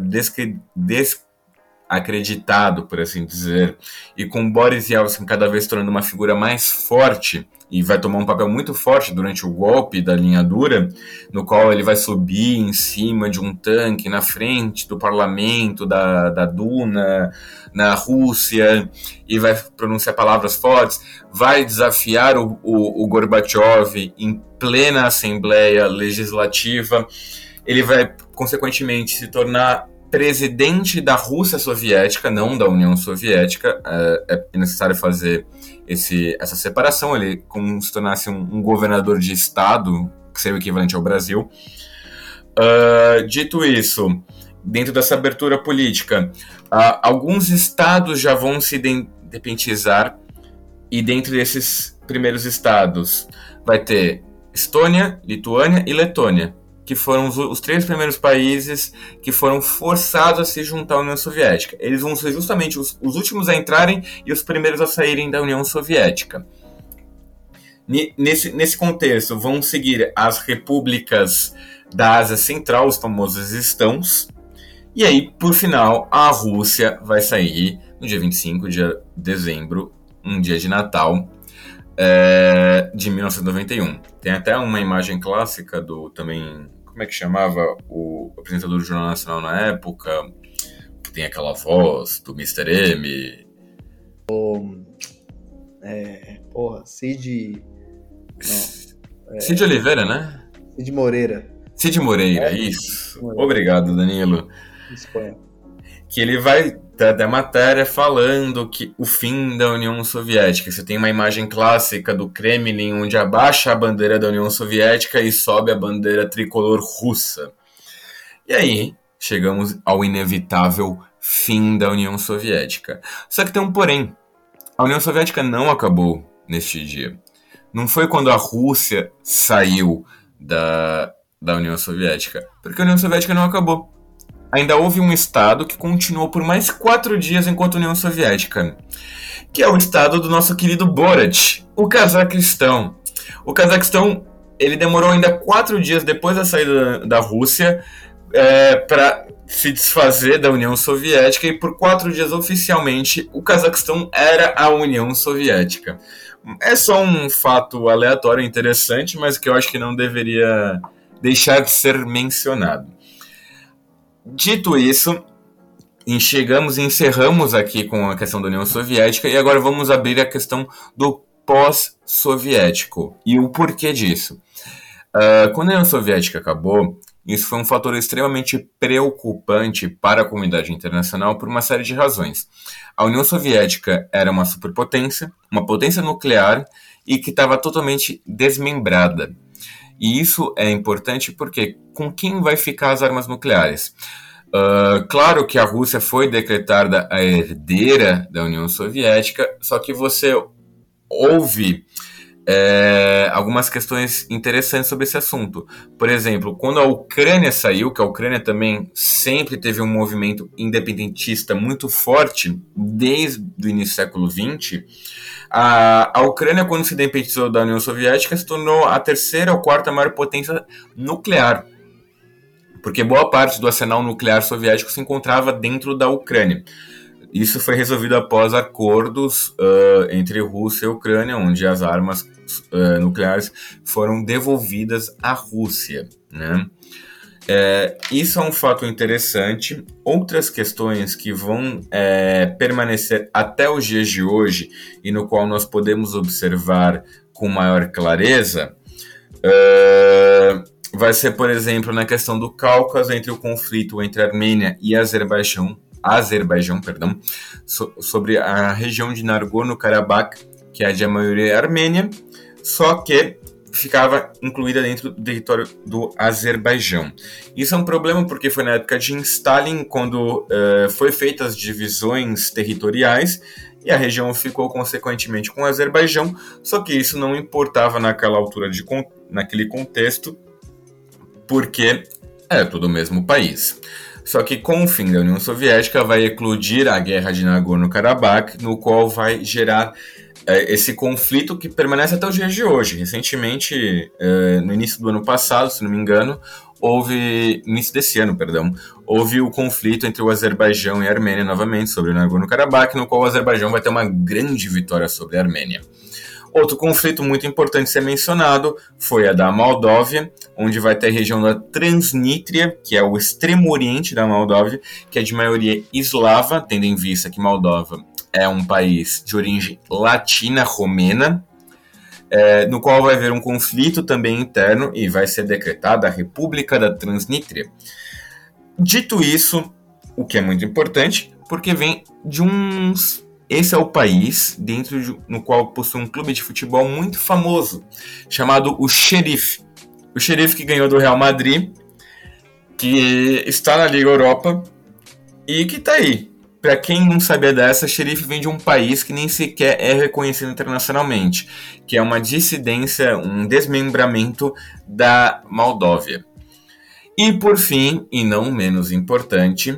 desacreditado, por assim dizer, e com Boris Yeltsin cada vez tornando uma figura mais forte e vai tomar um papel muito forte durante o golpe da linha dura, no qual ele vai subir em cima de um tanque na frente do parlamento da, da Duna, na Rússia, e vai pronunciar palavras fortes, vai desafiar o, o, o Gorbachev em plena Assembleia Legislativa, ele vai, consequentemente, se tornar presidente da Rússia Soviética, não da União Soviética. É, é necessário fazer esse, essa separação. Ele como se tornasse um, um governador de estado, que seria o equivalente ao Brasil. Uh, dito isso, dentro dessa abertura política, uh, alguns estados já vão se independizar, e dentro desses primeiros estados vai ter Estônia, Lituânia e Letônia que foram os, os, três primeiros países que foram forçados a se juntar à União Soviética. Eles vão ser justamente os, os últimos a entrarem e os primeiros a saírem da União Soviética. Nesse, nesse contexto, vão seguir as repúblicas da Ásia Central, os famosos estãos. E aí, por final, a Rússia vai sair no dia 25 de dezembro, um dia de Natal, é, de 1991. Tem até uma imagem clássica do também como é que chamava o apresentador do Jornal Nacional na época, que tem aquela voz do Mr. M. O, é, porra, Cid. Não, é, Cid Oliveira, né? Cid Moreira. Cid Moreira, é, isso. Moreira. Obrigado, Danilo. Espanha. Que ele vai da matéria falando que o fim da União Soviética. Você tem uma imagem clássica do Kremlin onde abaixa a bandeira da União Soviética e sobe a bandeira tricolor russa. E aí chegamos ao inevitável fim da União Soviética. Só que tem um porém. A União Soviética não acabou neste dia. Não foi quando a Rússia saiu da, da União Soviética, porque a União Soviética não acabou ainda houve um estado que continuou por mais quatro dias enquanto União Soviética, que é o estado do nosso querido Borat, o Cazaquistão. O Cazaquistão ele demorou ainda quatro dias depois da saída da Rússia é, para se desfazer da União Soviética e por quatro dias oficialmente o Cazaquistão era a União Soviética. É só um fato aleatório interessante, mas que eu acho que não deveria deixar de ser mencionado. Dito isso, chegamos e encerramos aqui com a questão da União Soviética e agora vamos abrir a questão do pós-soviético e o porquê disso. Uh, quando a União Soviética acabou, isso foi um fator extremamente preocupante para a comunidade internacional por uma série de razões. A União Soviética era uma superpotência, uma potência nuclear e que estava totalmente desmembrada. E isso é importante porque com quem vai ficar as armas nucleares? Uh, claro que a Rússia foi decretada a herdeira da União Soviética, só que você ouve é, algumas questões interessantes sobre esse assunto. Por exemplo, quando a Ucrânia saiu, que a Ucrânia também sempre teve um movimento independentista muito forte desde o início do século XX, a, a Ucrânia, quando se independizou da União Soviética, se tornou a terceira ou quarta maior potência nuclear. Porque boa parte do arsenal nuclear soviético se encontrava dentro da Ucrânia. Isso foi resolvido após acordos uh, entre Rússia e Ucrânia, onde as armas uh, nucleares foram devolvidas à Rússia. Né? É, isso é um fato interessante. Outras questões que vão é, permanecer até os dias de hoje e no qual nós podemos observar com maior clareza é, vai ser, por exemplo, na questão do Cáucaso entre o conflito entre Armênia e Azerbaijão, Azerbaijão, perdão, so, sobre a região de Nagorno-Karabakh, que é de maioria armênia, só que ficava incluída dentro do território do Azerbaijão. Isso é um problema porque foi na época de Stalin quando uh, foi feitas as divisões territoriais e a região ficou consequentemente com o Azerbaijão, só que isso não importava naquela altura de naquele contexto, porque é tudo o mesmo país. Só que com o fim da União Soviética vai eclodir a guerra de Nagorno-Karabakh, no qual vai gerar esse conflito que permanece até os dias de hoje. Recentemente, é, no início do ano passado, se não me engano, houve, início desse ano, perdão, houve o conflito entre o Azerbaijão e a Armênia novamente sobre o Nagorno-Karabakh, no qual o Azerbaijão vai ter uma grande vitória sobre a Armênia. Outro conflito muito importante ser mencionado foi a da Moldóvia, onde vai ter a região da Transnistria, que é o extremo oriente da Moldóvia, que é de maioria eslava, tendo em vista que Moldova é um país de origem latina romena, é, no qual vai haver um conflito também interno e vai ser decretada a República da Transnistria. Dito isso, o que é muito importante, porque vem de uns. Esse é o país dentro de, no qual possui um clube de futebol muito famoso, chamado o Xerife. O Xerife que ganhou do Real Madrid, que está na Liga Europa e que está aí. Para quem não sabia dessa, Xerife vem de um país que nem sequer é reconhecido internacionalmente, que é uma dissidência, um desmembramento da Moldóvia. E por fim, e não menos importante,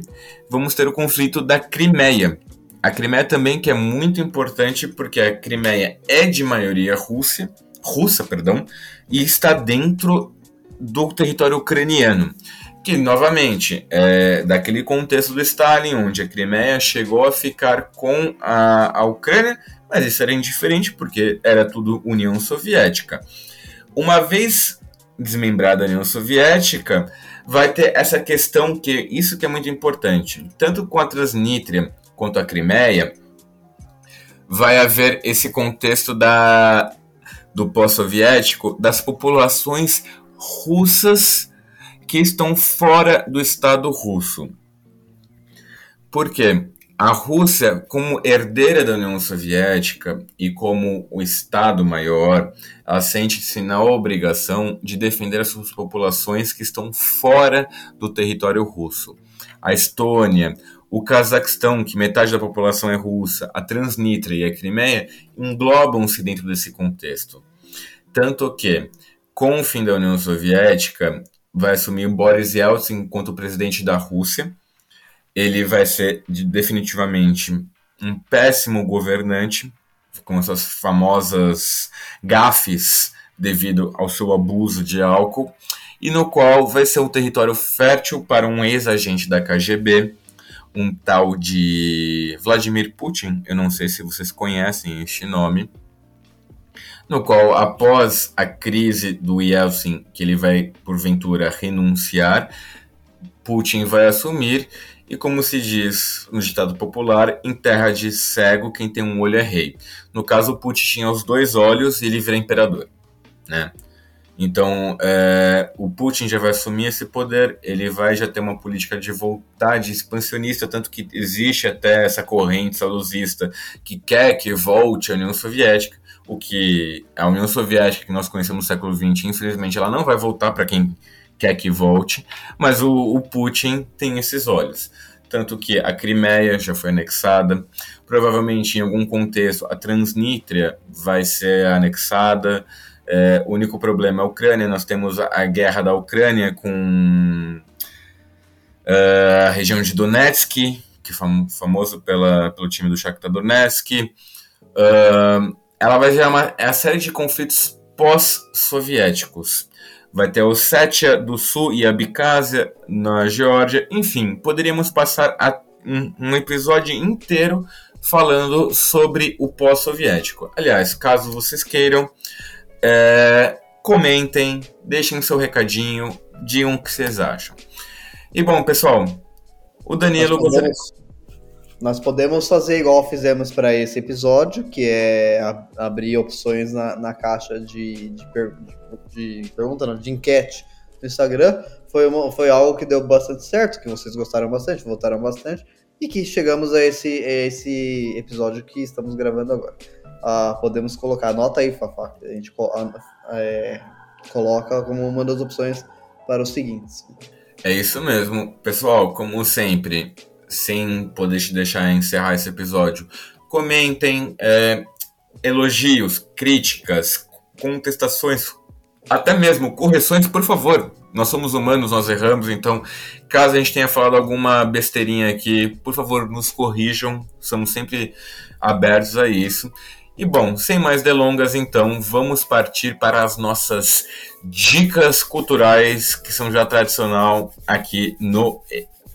vamos ter o conflito da Crimeia. A Crimeia também que é muito importante porque a Crimeia é de maioria russa, russa, perdão, e está dentro do território ucraniano, que novamente é daquele contexto do Stalin, onde a Crimeia chegou a ficar com a, a Ucrânia, mas isso era indiferente porque era tudo União Soviética. Uma vez desmembrada da União Soviética, vai ter essa questão que isso que é muito importante, tanto com a Transnistria quanto a Crimeia, vai haver esse contexto da do pós-soviético das populações russas que estão fora do Estado russo. Por quê? A Rússia, como herdeira da União Soviética e como o Estado maior, ela sente-se na obrigação de defender as suas populações que estão fora do território russo. A Estônia, o Cazaquistão, que metade da população é russa, a Transnistria e a Crimeia englobam-se dentro desse contexto. Tanto que, com o fim da União Soviética, vai assumir Boris Yeltsin enquanto presidente da Rússia. Ele vai ser definitivamente um péssimo governante, com essas famosas gafes devido ao seu abuso de álcool, e no qual vai ser um território fértil para um ex-agente da KGB, um tal de Vladimir Putin, eu não sei se vocês conhecem este nome, no qual, após a crise do Yeltsin, que ele vai, porventura, renunciar, Putin vai assumir e como se diz no ditado popular, em terra de cego, quem tem um olho é rei. No caso, Putin tinha os dois olhos e ele vira imperador. Né? Então, é, o Putin já vai assumir esse poder, ele vai já ter uma política de vontade expansionista, tanto que existe até essa corrente saudosista que quer que volte a União Soviética, o que a União Soviética que nós conhecemos no século XX, infelizmente, ela não vai voltar para quem quer que volte, mas o, o Putin tem esses olhos. Tanto que a Crimeia já foi anexada, provavelmente em algum contexto a Transnistria vai ser anexada. É, o único problema é a Ucrânia, nós temos a, guerra da Ucrânia com é, a região de Donetsk, que é fam famoso pela, pelo time do Shakhtar Donetsk. Uh, ela vai gerar uma, é a série de conflitos pós-soviéticos vai ter a Ossétia do Sul e a Abkhazia na Geórgia. Enfim, poderíamos passar um, um episódio inteiro falando sobre o pós-soviético. Aliás, caso vocês queiram, é, comentem, deixem seu recadinho, digam o que vocês acham. E bom, pessoal, o Danilo. Podemos, nós podemos fazer igual fizemos para esse episódio, que é abrir opções na, na caixa de, de, de de pergunta, não, de enquete no Instagram, foi, uma, foi algo que deu bastante certo, que vocês gostaram bastante, votaram bastante, e que chegamos a esse, a esse episódio que estamos gravando agora. Ah, podemos colocar, anota aí, Fafá, a gente é, coloca como uma das opções para os seguintes. É isso mesmo. Pessoal, como sempre, sem poder te deixar encerrar esse episódio, comentem é, elogios, críticas, contestações, até mesmo correções, por favor. Nós somos humanos, nós erramos, então, caso a gente tenha falado alguma besteirinha aqui, por favor, nos corrijam. Somos sempre abertos a isso. E bom, sem mais delongas, então, vamos partir para as nossas dicas culturais, que são já tradicional aqui no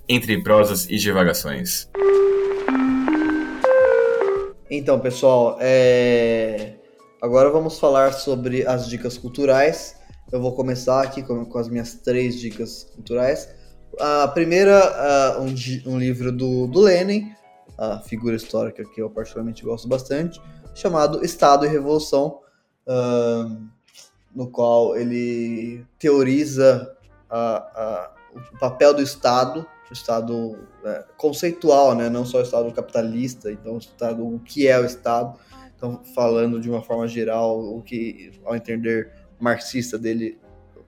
Entre Prosas e Divagações. Então, pessoal, é... Agora vamos falar sobre as dicas culturais. Eu vou começar aqui com, com as minhas três dicas culturais. A primeira, uh, um, um, livro do, do Lenin, a figura histórica que eu particularmente gosto bastante, chamado Estado e Revolução, uh, no qual ele teoriza a, a, o papel do Estado Estado é, conceitual, né? não só o Estado capitalista, então o Estado, o que é o Estado, então falando de uma forma geral, o que, ao entender marxista dele,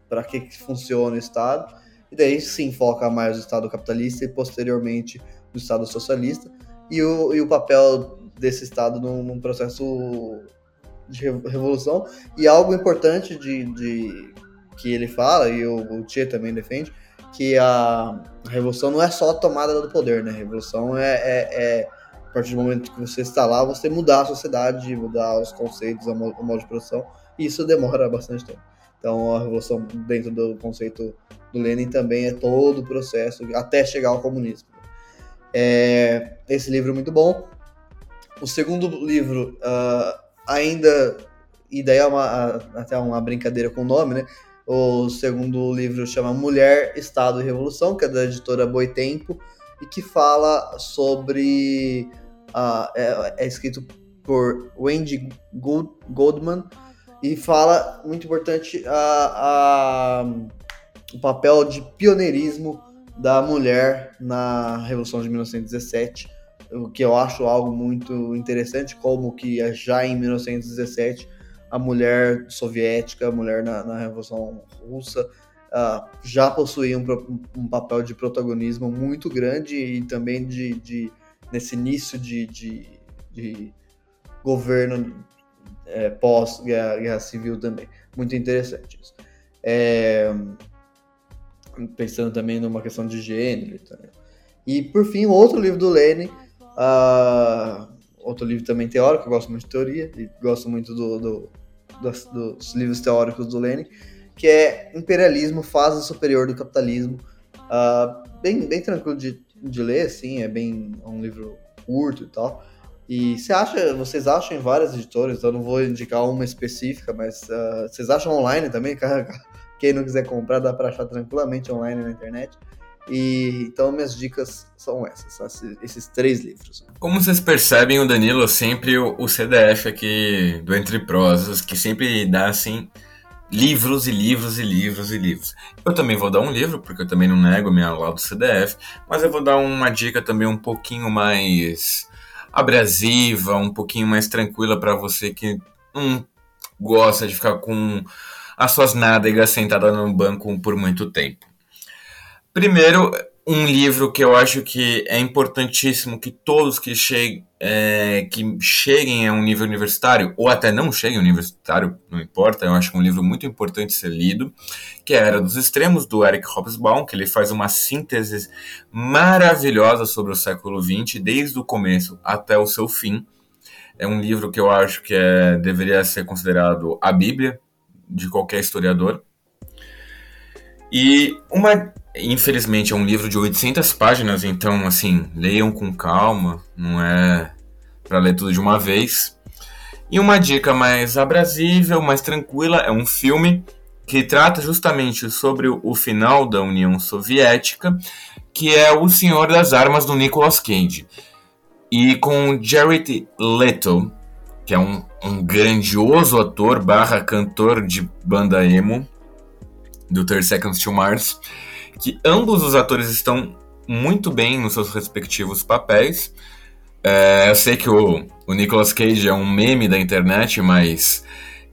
para que, que funciona o Estado, e daí sim foca mais no Estado capitalista e posteriormente no Estado socialista, e o, e o papel desse Estado num, num processo de revolução, e algo importante de, de que ele fala, e o, o Tchê também defende, que a revolução não é só a tomada do poder, né? A revolução é, é, é, a partir do momento que você está lá, você mudar a sociedade, mudar os conceitos, o modo de produção, e isso demora bastante tempo. Então, a revolução dentro do conceito do Lenin também é todo o processo até chegar ao comunismo. É, esse livro é muito bom. O segundo livro, uh, ainda, e daí é uma, até uma brincadeira com o nome, né? O segundo livro chama Mulher, Estado e Revolução, que é da editora Boitempo, e que fala sobre. Uh, é, é, escrito por Wendy Goldman, e fala, muito importante, a, a, o papel de pioneirismo da mulher na Revolução de 1917, o que eu acho algo muito interessante, como que já em 1917 a mulher soviética, a mulher na, na Revolução Russa, uh, já possuía um, um, papel de protagonismo muito grande e também de, de nesse início de, de, de governo é, pós-guerra civil também. Muito interessante isso. É, pensando também numa questão de gênero. E por fim, outro livro do Lenin, uh, outro livro também teórico, eu gosto muito de teoria e gosto muito do, do, dos, dos, livros teóricos do Lenin, que é Imperialismo, Fase Superior do Capitalismo. Uh, bem, bem tranquilo de, de ler, assim, é bem é um livro curto e tal. E você acha, vocês acham em várias editoras, eu não vou indicar uma específica, mas uh, vocês acham online também? Quem não quiser comprar, dá para achar tranquilamente online na internet. E então minhas dicas são essas, esses três livros. Como vocês percebem, o Danilo é sempre o, o CDF aqui do Entre Prosas, que sempre dá assim livros e livros e livros e livros. Eu também vou dar um livro, porque eu também não nego minha lá do CDF, mas eu vou dar uma dica também um pouquinho mais abrasiva, um pouquinho mais tranquila para você que não gosta de ficar com as suas nádegas sentada no banco por muito tempo. Primeiro, um livro que eu acho que é importantíssimo que todos que, cheguem, é, que cheguem a um nível universitário, ou até não cheguem ao universitário, não importa, eu acho que é um livro muito importante ser lido, que é a Era dos Extremos, do Eric Hobsbawm, que ele faz uma síntese maravilhosa sobre o século XX, desde o começo até o seu fim. É um livro que eu acho que é, deveria ser considerado a Bíblia de qualquer historiador. E uma Infelizmente é um livro de 800 páginas, então assim, leiam com calma, não é para ler tudo de uma vez. E uma dica mais abrasível, mais tranquila, é um filme que trata justamente sobre o final da União Soviética, que é O Senhor das Armas do Nicolas Cage. E com Jared Leto, que é um, um grandioso ator barra cantor de banda emo do 30 Seconds to Mars que ambos os atores estão muito bem nos seus respectivos papéis. É, eu sei que o, o Nicolas Cage é um meme da internet, mas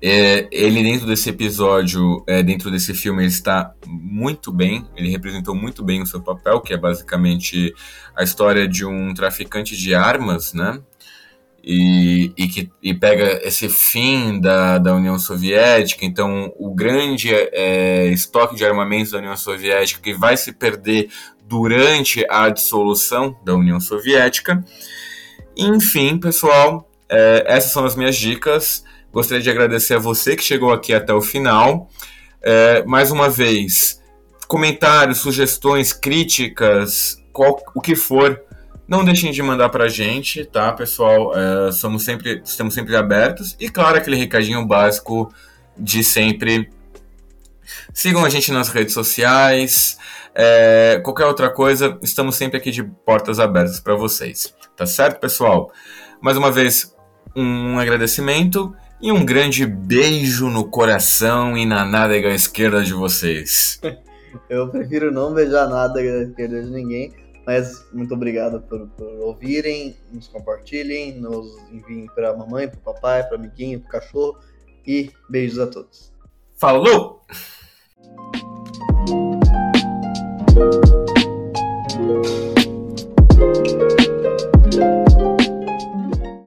é, ele dentro desse episódio, é, dentro desse filme, ele está muito bem. Ele representou muito bem o seu papel, que é basicamente a história de um traficante de armas, né? E, e que e pega esse fim da, da União Soviética, então o grande é, estoque de armamentos da União Soviética que vai se perder durante a dissolução da União Soviética. Enfim, pessoal, é, essas são as minhas dicas. Gostaria de agradecer a você que chegou aqui até o final. É, mais uma vez, comentários, sugestões, críticas, qual, o que for, não deixem de mandar pra gente, tá, pessoal? É, somos sempre, estamos sempre abertos. E claro, aquele recadinho básico de sempre. Sigam a gente nas redes sociais. É, qualquer outra coisa, estamos sempre aqui de portas abertas para vocês. Tá certo, pessoal? Mais uma vez, um agradecimento e um grande beijo no coração e na nádega esquerda de vocês. Eu prefiro não beijar nada que de ninguém. Mas muito obrigado por, por ouvirem, nos compartilhem, nos enviem para mamãe, para papai, para amiguinho, para cachorro e beijos a todos. Falou!